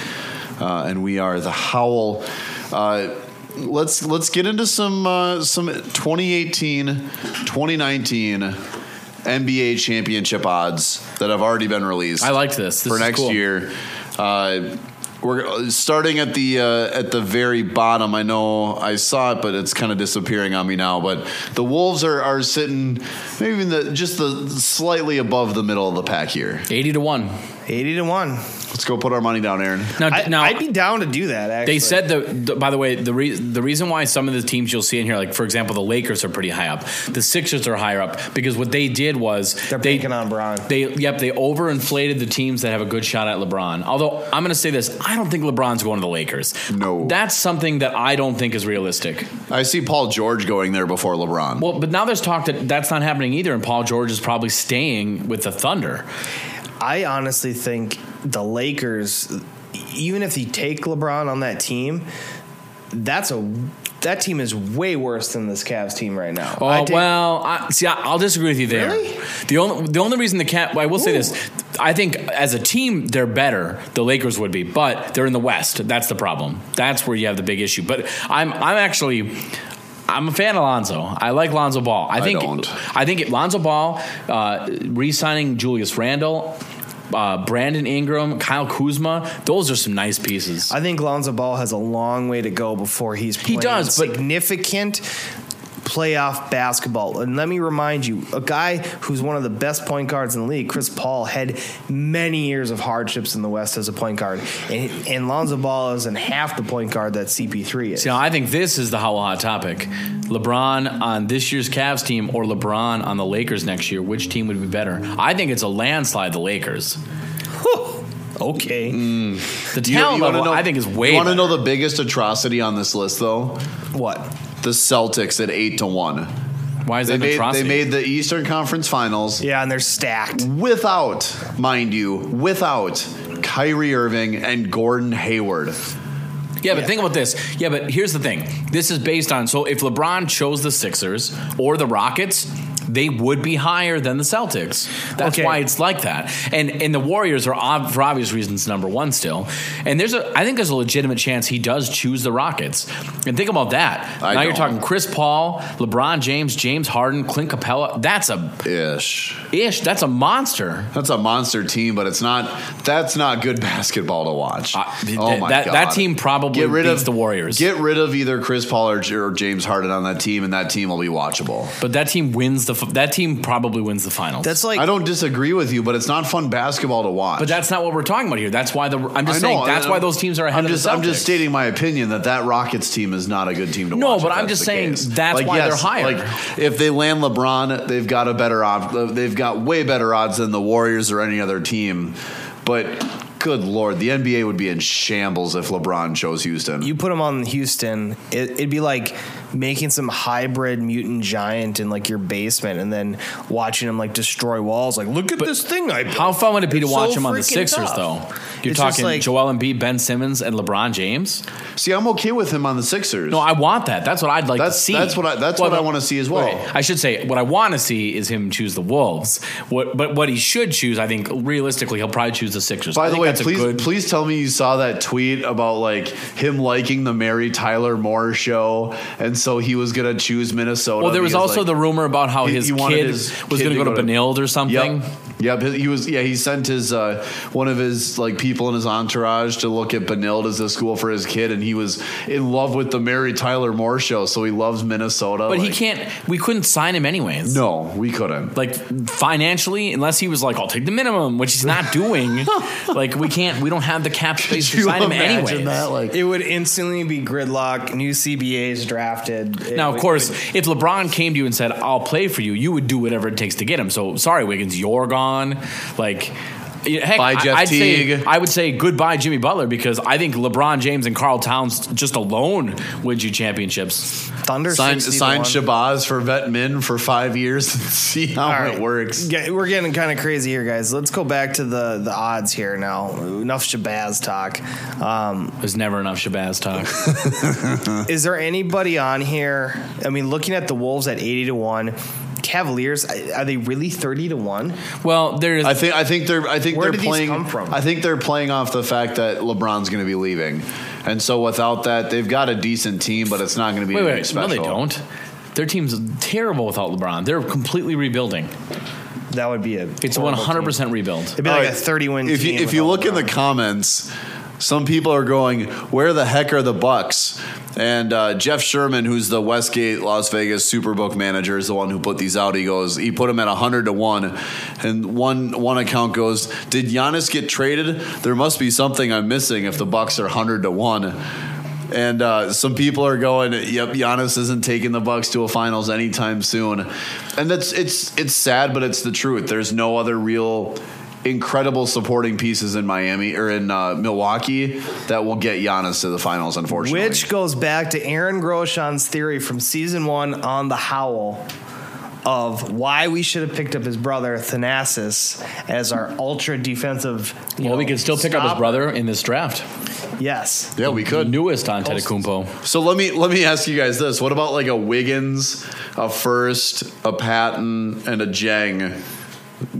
[SPEAKER 5] uh, and we are the Howl. Uh, let's let's get into some uh, some 2018, 2019 NBA championship odds that have already been released.
[SPEAKER 6] I liked this. This
[SPEAKER 5] for next
[SPEAKER 6] cool.
[SPEAKER 5] year. Uh, we're starting at the uh, at the very bottom. I know I saw it, but it's kind of disappearing on me now. But the Wolves are, are sitting maybe even the just the slightly above the middle of the pack here.
[SPEAKER 6] Eighty to one.
[SPEAKER 7] 80 to 1.
[SPEAKER 5] Let's go put our money down, Aaron.
[SPEAKER 6] Now,
[SPEAKER 7] I,
[SPEAKER 6] now
[SPEAKER 7] I'd be down to do that, actually.
[SPEAKER 6] They said the, the by the way the re, the reason why some of the teams you'll see in here like for example the Lakers are pretty high up the Sixers are higher up because what they did was
[SPEAKER 7] they're
[SPEAKER 6] they
[SPEAKER 7] banking on Braun.
[SPEAKER 6] they yep they overinflated the teams that have a good shot at LeBron although I'm going to say this I don't think LeBron's going to the Lakers
[SPEAKER 5] No.
[SPEAKER 6] that's something that I don't think is realistic
[SPEAKER 5] I see Paul George going there before LeBron.
[SPEAKER 6] well but now there's talk that that's not happening either and Paul George is probably staying with the Thunder
[SPEAKER 7] I honestly think the Lakers, even if you take LeBron on that team, that's a that team is way worse than this Cavs team right now.
[SPEAKER 6] Oh
[SPEAKER 7] I take-
[SPEAKER 6] well, I, see, I, I'll disagree with you there.
[SPEAKER 7] Really?
[SPEAKER 6] The only the only reason the cat, I will say this, I think as a team they're better. The Lakers would be, but they're in the West. That's the problem. That's where you have the big issue. But I'm I'm actually. I'm a fan of Lonzo. I like Lonzo Ball. I think
[SPEAKER 5] don't.
[SPEAKER 6] I think Lonzo Ball uh, re-signing Julius Randle, uh, Brandon Ingram, Kyle Kuzma. Those are some nice pieces.
[SPEAKER 7] I think Lonzo Ball has a long way to go before he's
[SPEAKER 6] He does,
[SPEAKER 7] significant playoff basketball. And let me remind you, a guy who's one of the best point guards in the league, Chris Paul, had many years of hardships in the West as a point guard, and, and Lonzo Ball isn't half the point guard that CP3 is.
[SPEAKER 6] See, now I think this is the how hot topic. LeBron on this year's Cavs team or LeBron on the Lakers next year. Which team would be better? I think it's a landslide. The Lakers.
[SPEAKER 7] okay.
[SPEAKER 6] Mm.
[SPEAKER 5] The
[SPEAKER 6] talent
[SPEAKER 5] you wanna
[SPEAKER 6] level,
[SPEAKER 5] know-
[SPEAKER 6] I think, is way.
[SPEAKER 5] You want to know the biggest atrocity on this list, though?
[SPEAKER 7] What?
[SPEAKER 5] The Celtics at eight to one.
[SPEAKER 6] Why is
[SPEAKER 5] They
[SPEAKER 6] that
[SPEAKER 5] made,
[SPEAKER 6] atrocity?
[SPEAKER 5] they made the Eastern Conference Finals
[SPEAKER 7] Yeah, and they're stacked.
[SPEAKER 5] without, mind you, without Kyrie Irving and Gordon Hayward.
[SPEAKER 6] Yeah, but think about this. Yeah, but here's the thing. This is based on so if LeBron chose the Sixers or the Rockets, they would be higher than the Celtics. That's
[SPEAKER 7] Okay.
[SPEAKER 6] why it's like that. And and the Warriors are ob- for obvious reasons number 1 still. And there's a I think there's a legitimate chance he does choose the Rockets. And think about that.
[SPEAKER 5] I
[SPEAKER 6] now you're talking Chris Paul, LeBron James, James Harden, Clint Capela. That's a
[SPEAKER 5] Ish.
[SPEAKER 6] ish. That's a monster.
[SPEAKER 5] That's a monster team, but it's not. That's not good basketball to watch.
[SPEAKER 6] Uh,
[SPEAKER 5] oh
[SPEAKER 6] th-
[SPEAKER 5] my
[SPEAKER 6] that-
[SPEAKER 5] god!
[SPEAKER 6] that team probably get rid beats the Warriors.
[SPEAKER 5] Get rid of either Chris Paul or, or James Harden on that team, and that team will be watchable.
[SPEAKER 6] But that team wins the f- that team probably wins the finals.
[SPEAKER 7] That's like
[SPEAKER 5] I don't disagree with you, but it's not fun basketball to watch.
[SPEAKER 6] But that's not what we're talking about here. That's why the I'm just
[SPEAKER 5] I
[SPEAKER 6] saying that's why
[SPEAKER 5] I'm-
[SPEAKER 6] those teams are ahead
[SPEAKER 5] I'm
[SPEAKER 6] of
[SPEAKER 5] just,
[SPEAKER 6] the
[SPEAKER 5] I'm just stating my opinion that that Rockets team is not a good team to
[SPEAKER 6] No,
[SPEAKER 5] watch.
[SPEAKER 6] No,
[SPEAKER 5] but
[SPEAKER 6] I'm just saying
[SPEAKER 5] case.
[SPEAKER 6] that's why they're higher.
[SPEAKER 5] Like if they land LeBron, they've got a better odds. They've got way better odds than the Warriors or any other team. But good lord, the NBA would be in shambles if LeBron chose Houston.
[SPEAKER 7] you put him on Houston, it, it'd be like making some hybrid mutant giant in like your basement, and then watching him like destroy walls. Like, look at this thing I built.
[SPEAKER 6] How fun would it be to watch
[SPEAKER 7] so
[SPEAKER 6] him on the Sixers,
[SPEAKER 7] tough.
[SPEAKER 6] though? You're
[SPEAKER 7] It's
[SPEAKER 6] talking
[SPEAKER 7] like-
[SPEAKER 6] Joel Embiid, Ben Simmons, and LeBron James.
[SPEAKER 5] See, I'm okay with him on the Sixers.
[SPEAKER 6] No, I want that. That's what I'd like
[SPEAKER 5] That's-
[SPEAKER 6] to see.
[SPEAKER 5] that's what I- that's what I wanna see as well.
[SPEAKER 6] wait, I should say what I want to see is him choose the Wolves. What, but what he should choose, I think, realistically, he'll probably choose the Sixers. I
[SPEAKER 5] By the way,
[SPEAKER 6] that's a
[SPEAKER 5] please
[SPEAKER 6] good-
[SPEAKER 5] please tell me you saw that tweet about like him liking the Mary Tyler Moore show, and so he was gonna choose Minnesota.
[SPEAKER 6] Well, there was also
[SPEAKER 5] like,
[SPEAKER 6] the rumor about how
[SPEAKER 5] he-
[SPEAKER 6] his
[SPEAKER 5] he
[SPEAKER 6] kid
[SPEAKER 5] his
[SPEAKER 6] was going to go to Benilde or something.
[SPEAKER 5] Yep. Yep. He was. Yeah. He sent his uh, one of his like people in his entourage to look at Benilde as a school for his kid, and he was in love with the Mary Tyler Moore show, so he loves Minnesota.
[SPEAKER 6] But he can't. We couldn't sign him anyways.
[SPEAKER 5] No, we couldn't.
[SPEAKER 6] like financially, unless he was like, "I'll take the minimum," which he's not doing. like we can't. We don't have the cap space to
[SPEAKER 5] Could you
[SPEAKER 6] sign him
[SPEAKER 5] imagine
[SPEAKER 6] anyways.
[SPEAKER 5] that? Like,
[SPEAKER 7] It would instantly be gridlock. New CBAs drafted. It
[SPEAKER 6] Now, of
[SPEAKER 7] would-
[SPEAKER 6] course,
[SPEAKER 7] it
[SPEAKER 6] if LeBron came to you and said, "I'll play for you," you would do whatever it takes to get him. So, sorry, Wiggins, you're gone. Like, heck,
[SPEAKER 5] Bye, Jeff
[SPEAKER 6] I, would say
[SPEAKER 5] Teague.
[SPEAKER 6] I would say goodbye, Jimmy Butler, because I think LeBron James and Karl Towns just alone wins you championships.
[SPEAKER 7] would- Thunder
[SPEAKER 5] sign sign. Shabazz for vet min for five years and see how
[SPEAKER 7] All
[SPEAKER 5] it
[SPEAKER 7] right.
[SPEAKER 5] works.
[SPEAKER 7] Get- we're getting kind of crazy here, guys. Let's go back to the the odds here now. Enough Shabazz talk. Um,
[SPEAKER 6] There's never enough Shabazz talk.
[SPEAKER 7] is there anybody on here? I mean, looking at the Wolves at eighty to one, Cavaliers are they really thirty to one?
[SPEAKER 6] well, there's.
[SPEAKER 5] I think I think they're I think
[SPEAKER 7] Where
[SPEAKER 5] they're
[SPEAKER 7] did these
[SPEAKER 5] playing
[SPEAKER 7] come from?
[SPEAKER 5] I think they're playing off the fact that LeBron's going to be leaving. And so without that, they've got a decent team, but it's not going to be
[SPEAKER 6] wait, wait,
[SPEAKER 5] special.
[SPEAKER 6] no, they don't. Their team's terrible without LeBron. They're completely rebuilding.
[SPEAKER 7] That would be a.
[SPEAKER 6] It's a one
[SPEAKER 7] hundred
[SPEAKER 6] percent rebuild.
[SPEAKER 7] It'd be
[SPEAKER 5] All
[SPEAKER 7] like
[SPEAKER 5] right,
[SPEAKER 7] a thirty win.
[SPEAKER 5] If you
[SPEAKER 7] team
[SPEAKER 5] if you
[SPEAKER 7] without
[SPEAKER 5] look in the comments, some people are going, "Where the heck are the Bucks?" And uh, Jeff Sherman, who's the Westgate Las Vegas Superbook manager, is the one who put these out. He goes, he put them at hundred to one, and one one account goes, "Did Giannis get traded? There must be something I'm missing if the Bucks are hundred to one." And uh, some people are going, "Yep, Giannis isn't taking the Bucks to a finals anytime soon," and that's it's it's sad, but it's the truth. There's no other real incredible supporting pieces in Miami or in uh, Milwaukee that will get Giannis to the finals. Unfortunately,
[SPEAKER 7] Which goes back to Aaron Groshon's theory from season one on the Howl of why we should have picked up his brother Thanasis as our ultra defensive. you
[SPEAKER 6] Well, we
[SPEAKER 7] know,
[SPEAKER 6] could still pick up his brother in this draft.
[SPEAKER 7] Yes.
[SPEAKER 5] yeah, we could.
[SPEAKER 6] The
[SPEAKER 5] could.
[SPEAKER 6] newest Antetokounmpo.
[SPEAKER 5] So let me let me ask you guys this: What about like a Wiggins, a first, a Patton, and a Jang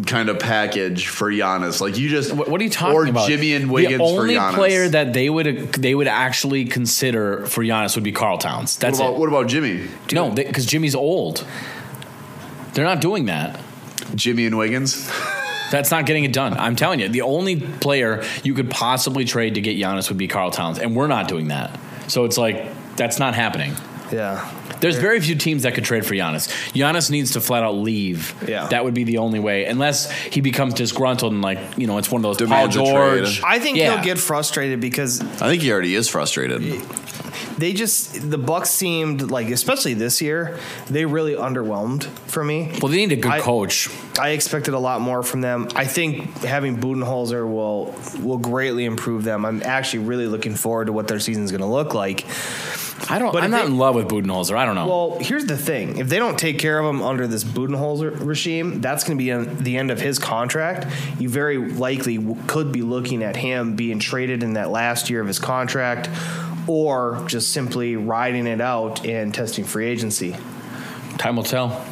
[SPEAKER 5] kind of package for Giannis. Like you just
[SPEAKER 6] What, what are you talking
[SPEAKER 5] or
[SPEAKER 6] about?
[SPEAKER 5] Jimmy and Wiggins
[SPEAKER 6] The only player that they would they would actually consider for Giannis would be Karl Towns.
[SPEAKER 5] what
[SPEAKER 6] That's
[SPEAKER 5] about
[SPEAKER 6] it.
[SPEAKER 5] what about Jimmy?
[SPEAKER 6] No, because Jimmy's old. They're not doing that.
[SPEAKER 5] Jimmy and Wiggins.
[SPEAKER 6] That's not getting it done. I'm telling you, the only player you could possibly trade to get Giannis would be Karl Towns, and we're not doing that. So it's like that's not happening.
[SPEAKER 7] Yeah.
[SPEAKER 6] There's very few teams that could trade for Giannis. Giannis needs to flat out leave.
[SPEAKER 7] Yeah.
[SPEAKER 6] that would be the only way, unless he becomes disgruntled and like you know it's one of those
[SPEAKER 5] Demands a
[SPEAKER 6] Paul. George.
[SPEAKER 7] I think
[SPEAKER 6] Yeah.
[SPEAKER 7] he'll get frustrated because
[SPEAKER 5] I think he already is frustrated.
[SPEAKER 7] they just the Bucks seemed like, especially this year, they really underwhelmed for me.
[SPEAKER 6] Well, they need a good
[SPEAKER 7] I-
[SPEAKER 6] coach.
[SPEAKER 7] I expected a lot more from them. I think having Budenholzer will will greatly improve them. I'm actually really looking forward to what their season's going to look like.
[SPEAKER 6] I don't.
[SPEAKER 7] But
[SPEAKER 6] I'm not
[SPEAKER 7] they-
[SPEAKER 6] in love with Budenholzer. I don't know.
[SPEAKER 7] Well, here's the thing: if they don't take care of him under this Budenholzer regime, that's going to be on the end of his contract. You very likely w- could be looking at him being traded in that last year of his contract, or just simply riding it out and testing free agency.
[SPEAKER 6] Time will tell.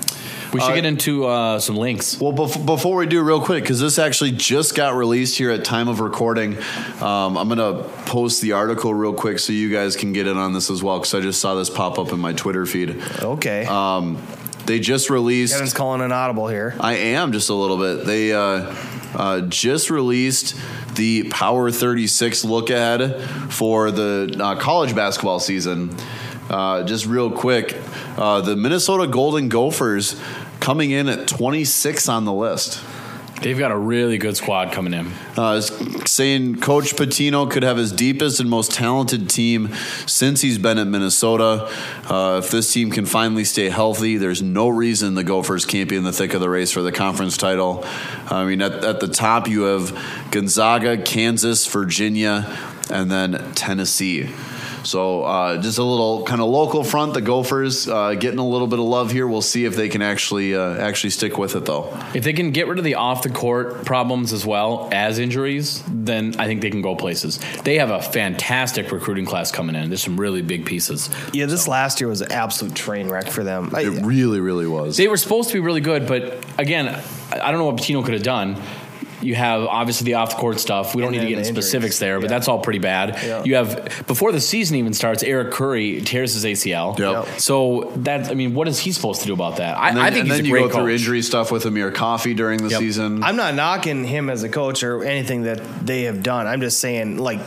[SPEAKER 6] We should
[SPEAKER 5] Uh,
[SPEAKER 6] get into uh, some links.
[SPEAKER 5] Well, bef- before we do, real quick, because this actually just got released here at time of recording, um, I'm gonna post the article real quick so you guys can get in on this as well. Because I just saw this pop up in my Twitter feed.
[SPEAKER 7] Okay,
[SPEAKER 5] Um, they just released.
[SPEAKER 7] Kevin's calling an audible here.
[SPEAKER 5] I am just a little bit. They uh, uh, just released the Power 36 look ahead for the uh, college basketball season. Uh, just real quick, uh, the Minnesota Golden Gophers coming in at 26 on the list.
[SPEAKER 6] They've got a really good squad coming in.
[SPEAKER 5] Uh, saying Coach Pitino could have his deepest and most talented team since he's been at Minnesota. Uh, if this team can finally stay healthy, there's no reason the Gophers can't be in the thick of the race for the conference title. I mean, at, at the top, you have Gonzaga, Kansas, Virginia, and then Tennessee. So uh, just a little kind of local front. The Gophers uh, getting a little bit of love here. We'll see if they can actually uh, actually stick with it though.
[SPEAKER 6] If they can get rid of the off the court problems as well as injuries, then I think they can go places. They have a fantastic recruiting class coming in. There's some really big pieces.
[SPEAKER 7] Yeah, this last year was an absolute train wreck for them. I,
[SPEAKER 5] It really, really was.
[SPEAKER 6] They were supposed to be really good, but again, I I don't know what Pitino could have done. You have obviously the off the court stuff. We don't
[SPEAKER 7] And
[SPEAKER 6] need to get into
[SPEAKER 7] the
[SPEAKER 6] specifics there, but
[SPEAKER 7] Yeah.
[SPEAKER 6] that's all pretty bad.
[SPEAKER 7] Yeah.
[SPEAKER 6] You have before the season even starts, Eric Curry tears his ACL.
[SPEAKER 5] Yep.
[SPEAKER 6] So that I mean, what is he supposed to do about that? I,
[SPEAKER 5] then,
[SPEAKER 6] I think
[SPEAKER 5] and
[SPEAKER 6] he's
[SPEAKER 5] then
[SPEAKER 6] a
[SPEAKER 5] you
[SPEAKER 6] great
[SPEAKER 5] go through injury stuff with Amir Coffey during the
[SPEAKER 6] Yep.
[SPEAKER 5] season.
[SPEAKER 7] I'm not knocking him as a coach or anything that they have done. I'm just saying, like,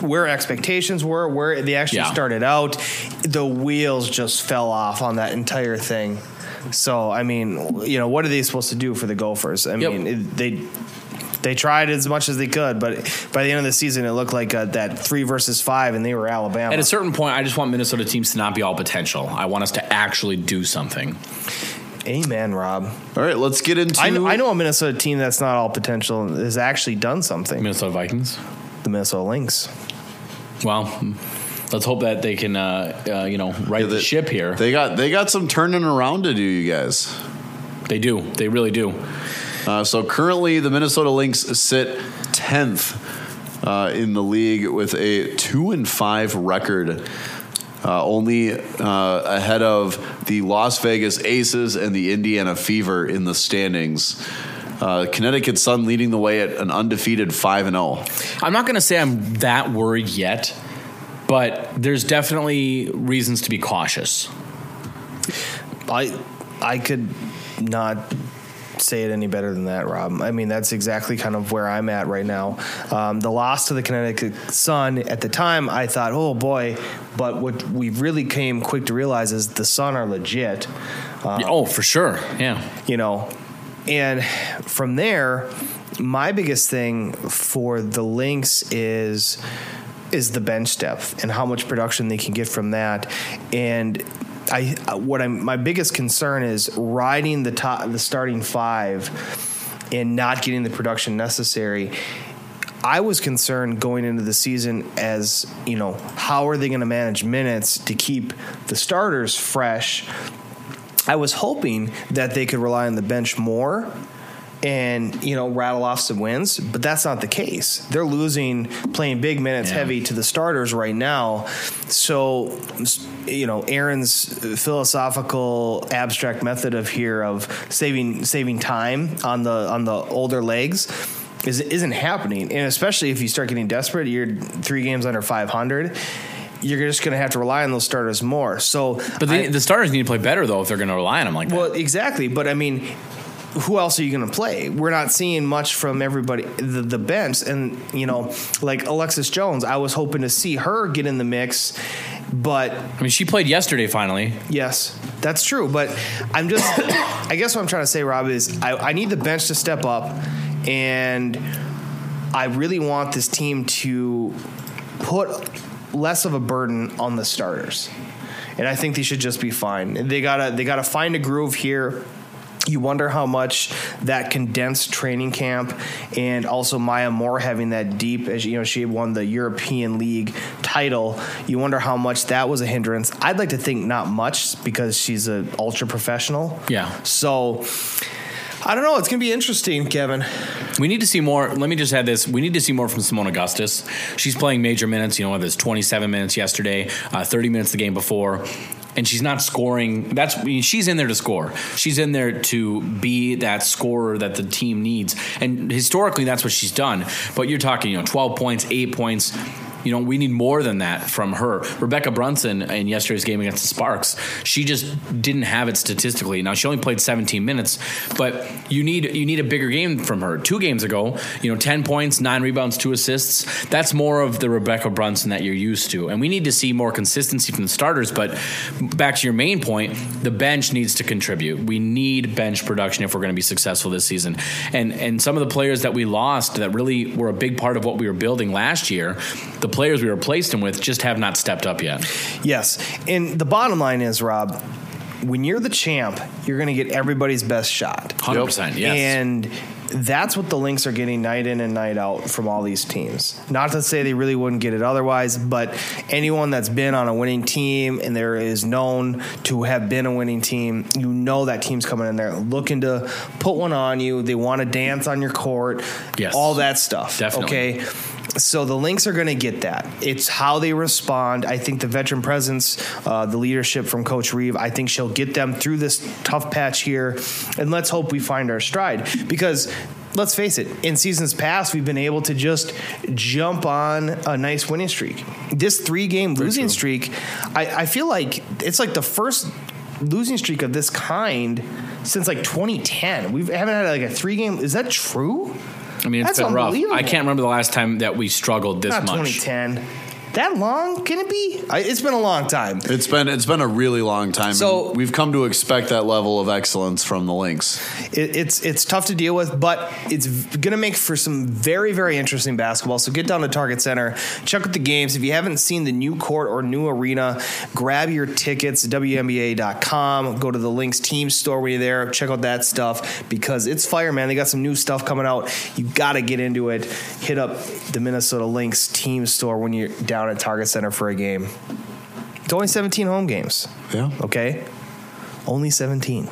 [SPEAKER 7] where expectations were, where they actually
[SPEAKER 6] Yeah.
[SPEAKER 7] started out, the wheels just fell off on that entire thing. So, I mean, you know, what are they supposed to do for the Gophers? I
[SPEAKER 6] Yep.
[SPEAKER 7] mean, it, they they tried as much as they could, but by the end of the season, it looked like uh, that three versus five, and they were Alabama.
[SPEAKER 6] At a certain point, I just want Minnesota teams to not be all potential. I want us to actually do something.
[SPEAKER 7] Amen, Rob.
[SPEAKER 5] All right, let's get into.
[SPEAKER 7] I know, I know a Minnesota team that's not all potential has actually done something.
[SPEAKER 6] Minnesota Vikings.
[SPEAKER 7] The Minnesota Lynx.
[SPEAKER 6] Well, let's hope that they can, uh, uh, you know, right the
[SPEAKER 5] They-
[SPEAKER 6] ship here.
[SPEAKER 5] They got they got some turning around to do, you guys.
[SPEAKER 6] They do. They really do.
[SPEAKER 5] Uh, so currently, the Minnesota Lynx sit tenth uh, in the league with a two and five record, uh, only uh, ahead of the Las Vegas Aces and the Indiana Fever in the standings. Uh, Connecticut Sun leading the way at an undefeated five and oh. zero.
[SPEAKER 6] I'm not going to say I'm that worried yet, but there's definitely reasons to be cautious.
[SPEAKER 7] I I could not say it any better than that, Rob. I mean, that's exactly kind of where I'm at right now. Um, the loss to the Connecticut Sun at the time, I thought, oh boy, but what we really came quick to realize is the Sun are legit. Uh,
[SPEAKER 6] oh, for sure. Yeah.
[SPEAKER 7] you know and from there my biggest thing for the lynx is is the bench depth and how much production they can get from that and I what I'm my biggest concern is riding the top the starting five and not getting the production necessary. I was concerned going into the season as, you know, how are they going to manage minutes to keep the starters fresh? I was hoping that they could rely on the bench more and you know rattle off some wins, but that's not the case. They're losing, playing big minutes,
[SPEAKER 6] Yeah.
[SPEAKER 7] heavy to the starters right now. So, you know, Aaron's philosophical abstract method of here of saving saving time on the on the older legs is isn't happening, and especially if you start getting desperate, you're three games under 500. You're just going to have to rely on those starters more. So,
[SPEAKER 6] But the,
[SPEAKER 7] I-
[SPEAKER 6] the starters need to play better though if they're going to rely on them like that.
[SPEAKER 7] well, exactly. But I mean, who else are you going to play? We're not seeing much from everybody, the, the bench. And, you know, like Alexis Jones, I was hoping to see her get in the mix. But
[SPEAKER 6] I mean, she played yesterday finally.
[SPEAKER 7] yes, that's true. But I'm just, I guess what I'm trying to say, Rob, is I, I need the bench to step up. And I really want this team to put less of a burden on the starters. And I think they should just be fine. They gotta they gotta find a groove here. You wonder how much that condensed training camp and also Maya Moore having that deep, as you know, she won the European League title. You wonder how much that was a hindrance. I'd like to think not much because she's an ultra professional.
[SPEAKER 6] Yeah.
[SPEAKER 7] So I don't know. It's gonna be interesting, Kevin.
[SPEAKER 6] We need to see more. Let me just add this: we need to see more from Seimone Augustus. She's playing major minutes. You know, whether it's 27 minutes yesterday, uh, 30 minutes the game before, and she's not scoring. That's I mean, she's in there to score. She's in there to be that scorer that the team needs. And historically, that's what she's done. But you're talking, you know, 12 points, eight points. You know, we need more than that from her. Rebekkah Brunson in yesterday's game against the Sparks, she just didn't have it statistically. Now she only played 17 minutes, but you need you need a bigger game from her. Two games ago, you know, 10 points, nine rebounds, two assists. That's more of the Rebekkah Brunson that you're used to, and we need to see more consistency from the starters. But back to your main point, the bench needs to contribute. We need bench production if we're going to be successful this season. And and some of the players that we lost that really were a big part of what we were building last year, the players we replaced them with just have not stepped up yet.
[SPEAKER 7] Yes. And the bottom line is, Rob, when you're the champ, you're going to get everybody's best shot.
[SPEAKER 6] 100%, yes.
[SPEAKER 7] And that's what the Lynx are getting night in and night out from all these teams. Not to say they really wouldn't get it otherwise, but anyone that's been on a winning team and there is known to have been a winning team, you know that team's coming in there looking to put one on you. They want to dance on your court.
[SPEAKER 6] Yes.
[SPEAKER 7] All that stuff.
[SPEAKER 6] Definitely.
[SPEAKER 7] Okay. So the Lynx are going to get that. It's how they respond. I think the veteran presence, uh, the leadership from Coach Reeve, I think she'll get them through this tough patch here. And let's hope we find our stride because. Let's face it, in seasons past, we've been able to just jump on a nice winning streak. This three game losing streak, I, I feel like it's like the first losing streak of this kind since like 2010. We haven't had like a three game. Is that true?
[SPEAKER 6] I mean, it's
[SPEAKER 7] That's
[SPEAKER 6] been rough.
[SPEAKER 7] unbelievable.
[SPEAKER 6] I can't remember the last time that we struggled this
[SPEAKER 7] Not
[SPEAKER 6] much.
[SPEAKER 7] 2010. That long? Can it be? I, it's been a long time.
[SPEAKER 5] It's been it's been a really long time.
[SPEAKER 7] So-
[SPEAKER 5] we've come to expect that level of excellence from the Lynx.
[SPEAKER 7] It, it's it's tough to deal with, but it's going to make for some very very interesting basketball. So get down to Target Center, check out the games. If you haven't seen the new court or new arena, grab your tickets. WNBA.com. Go to the Lynx team store when you're there. Check out that stuff because it's fire, man. They got some new stuff coming out. You got to get into it. Hit up the Minnesota Lynx team store when you're down at Target Center for a game. It's only 17 home games.
[SPEAKER 5] Yeah.
[SPEAKER 7] Okay, only 17.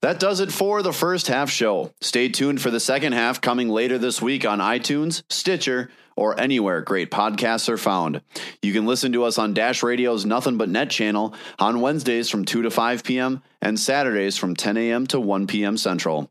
[SPEAKER 5] That does it for the first half show. Stay tuned for the second half coming later this week on iTunes, Stitcher, or anywhere great podcasts are found. You can listen to us on Dash Radio's Nothing But Net channel on Wednesdays from 2 to 5 p.m. and Saturdays from 10 a.m. to 1 p.m. Central.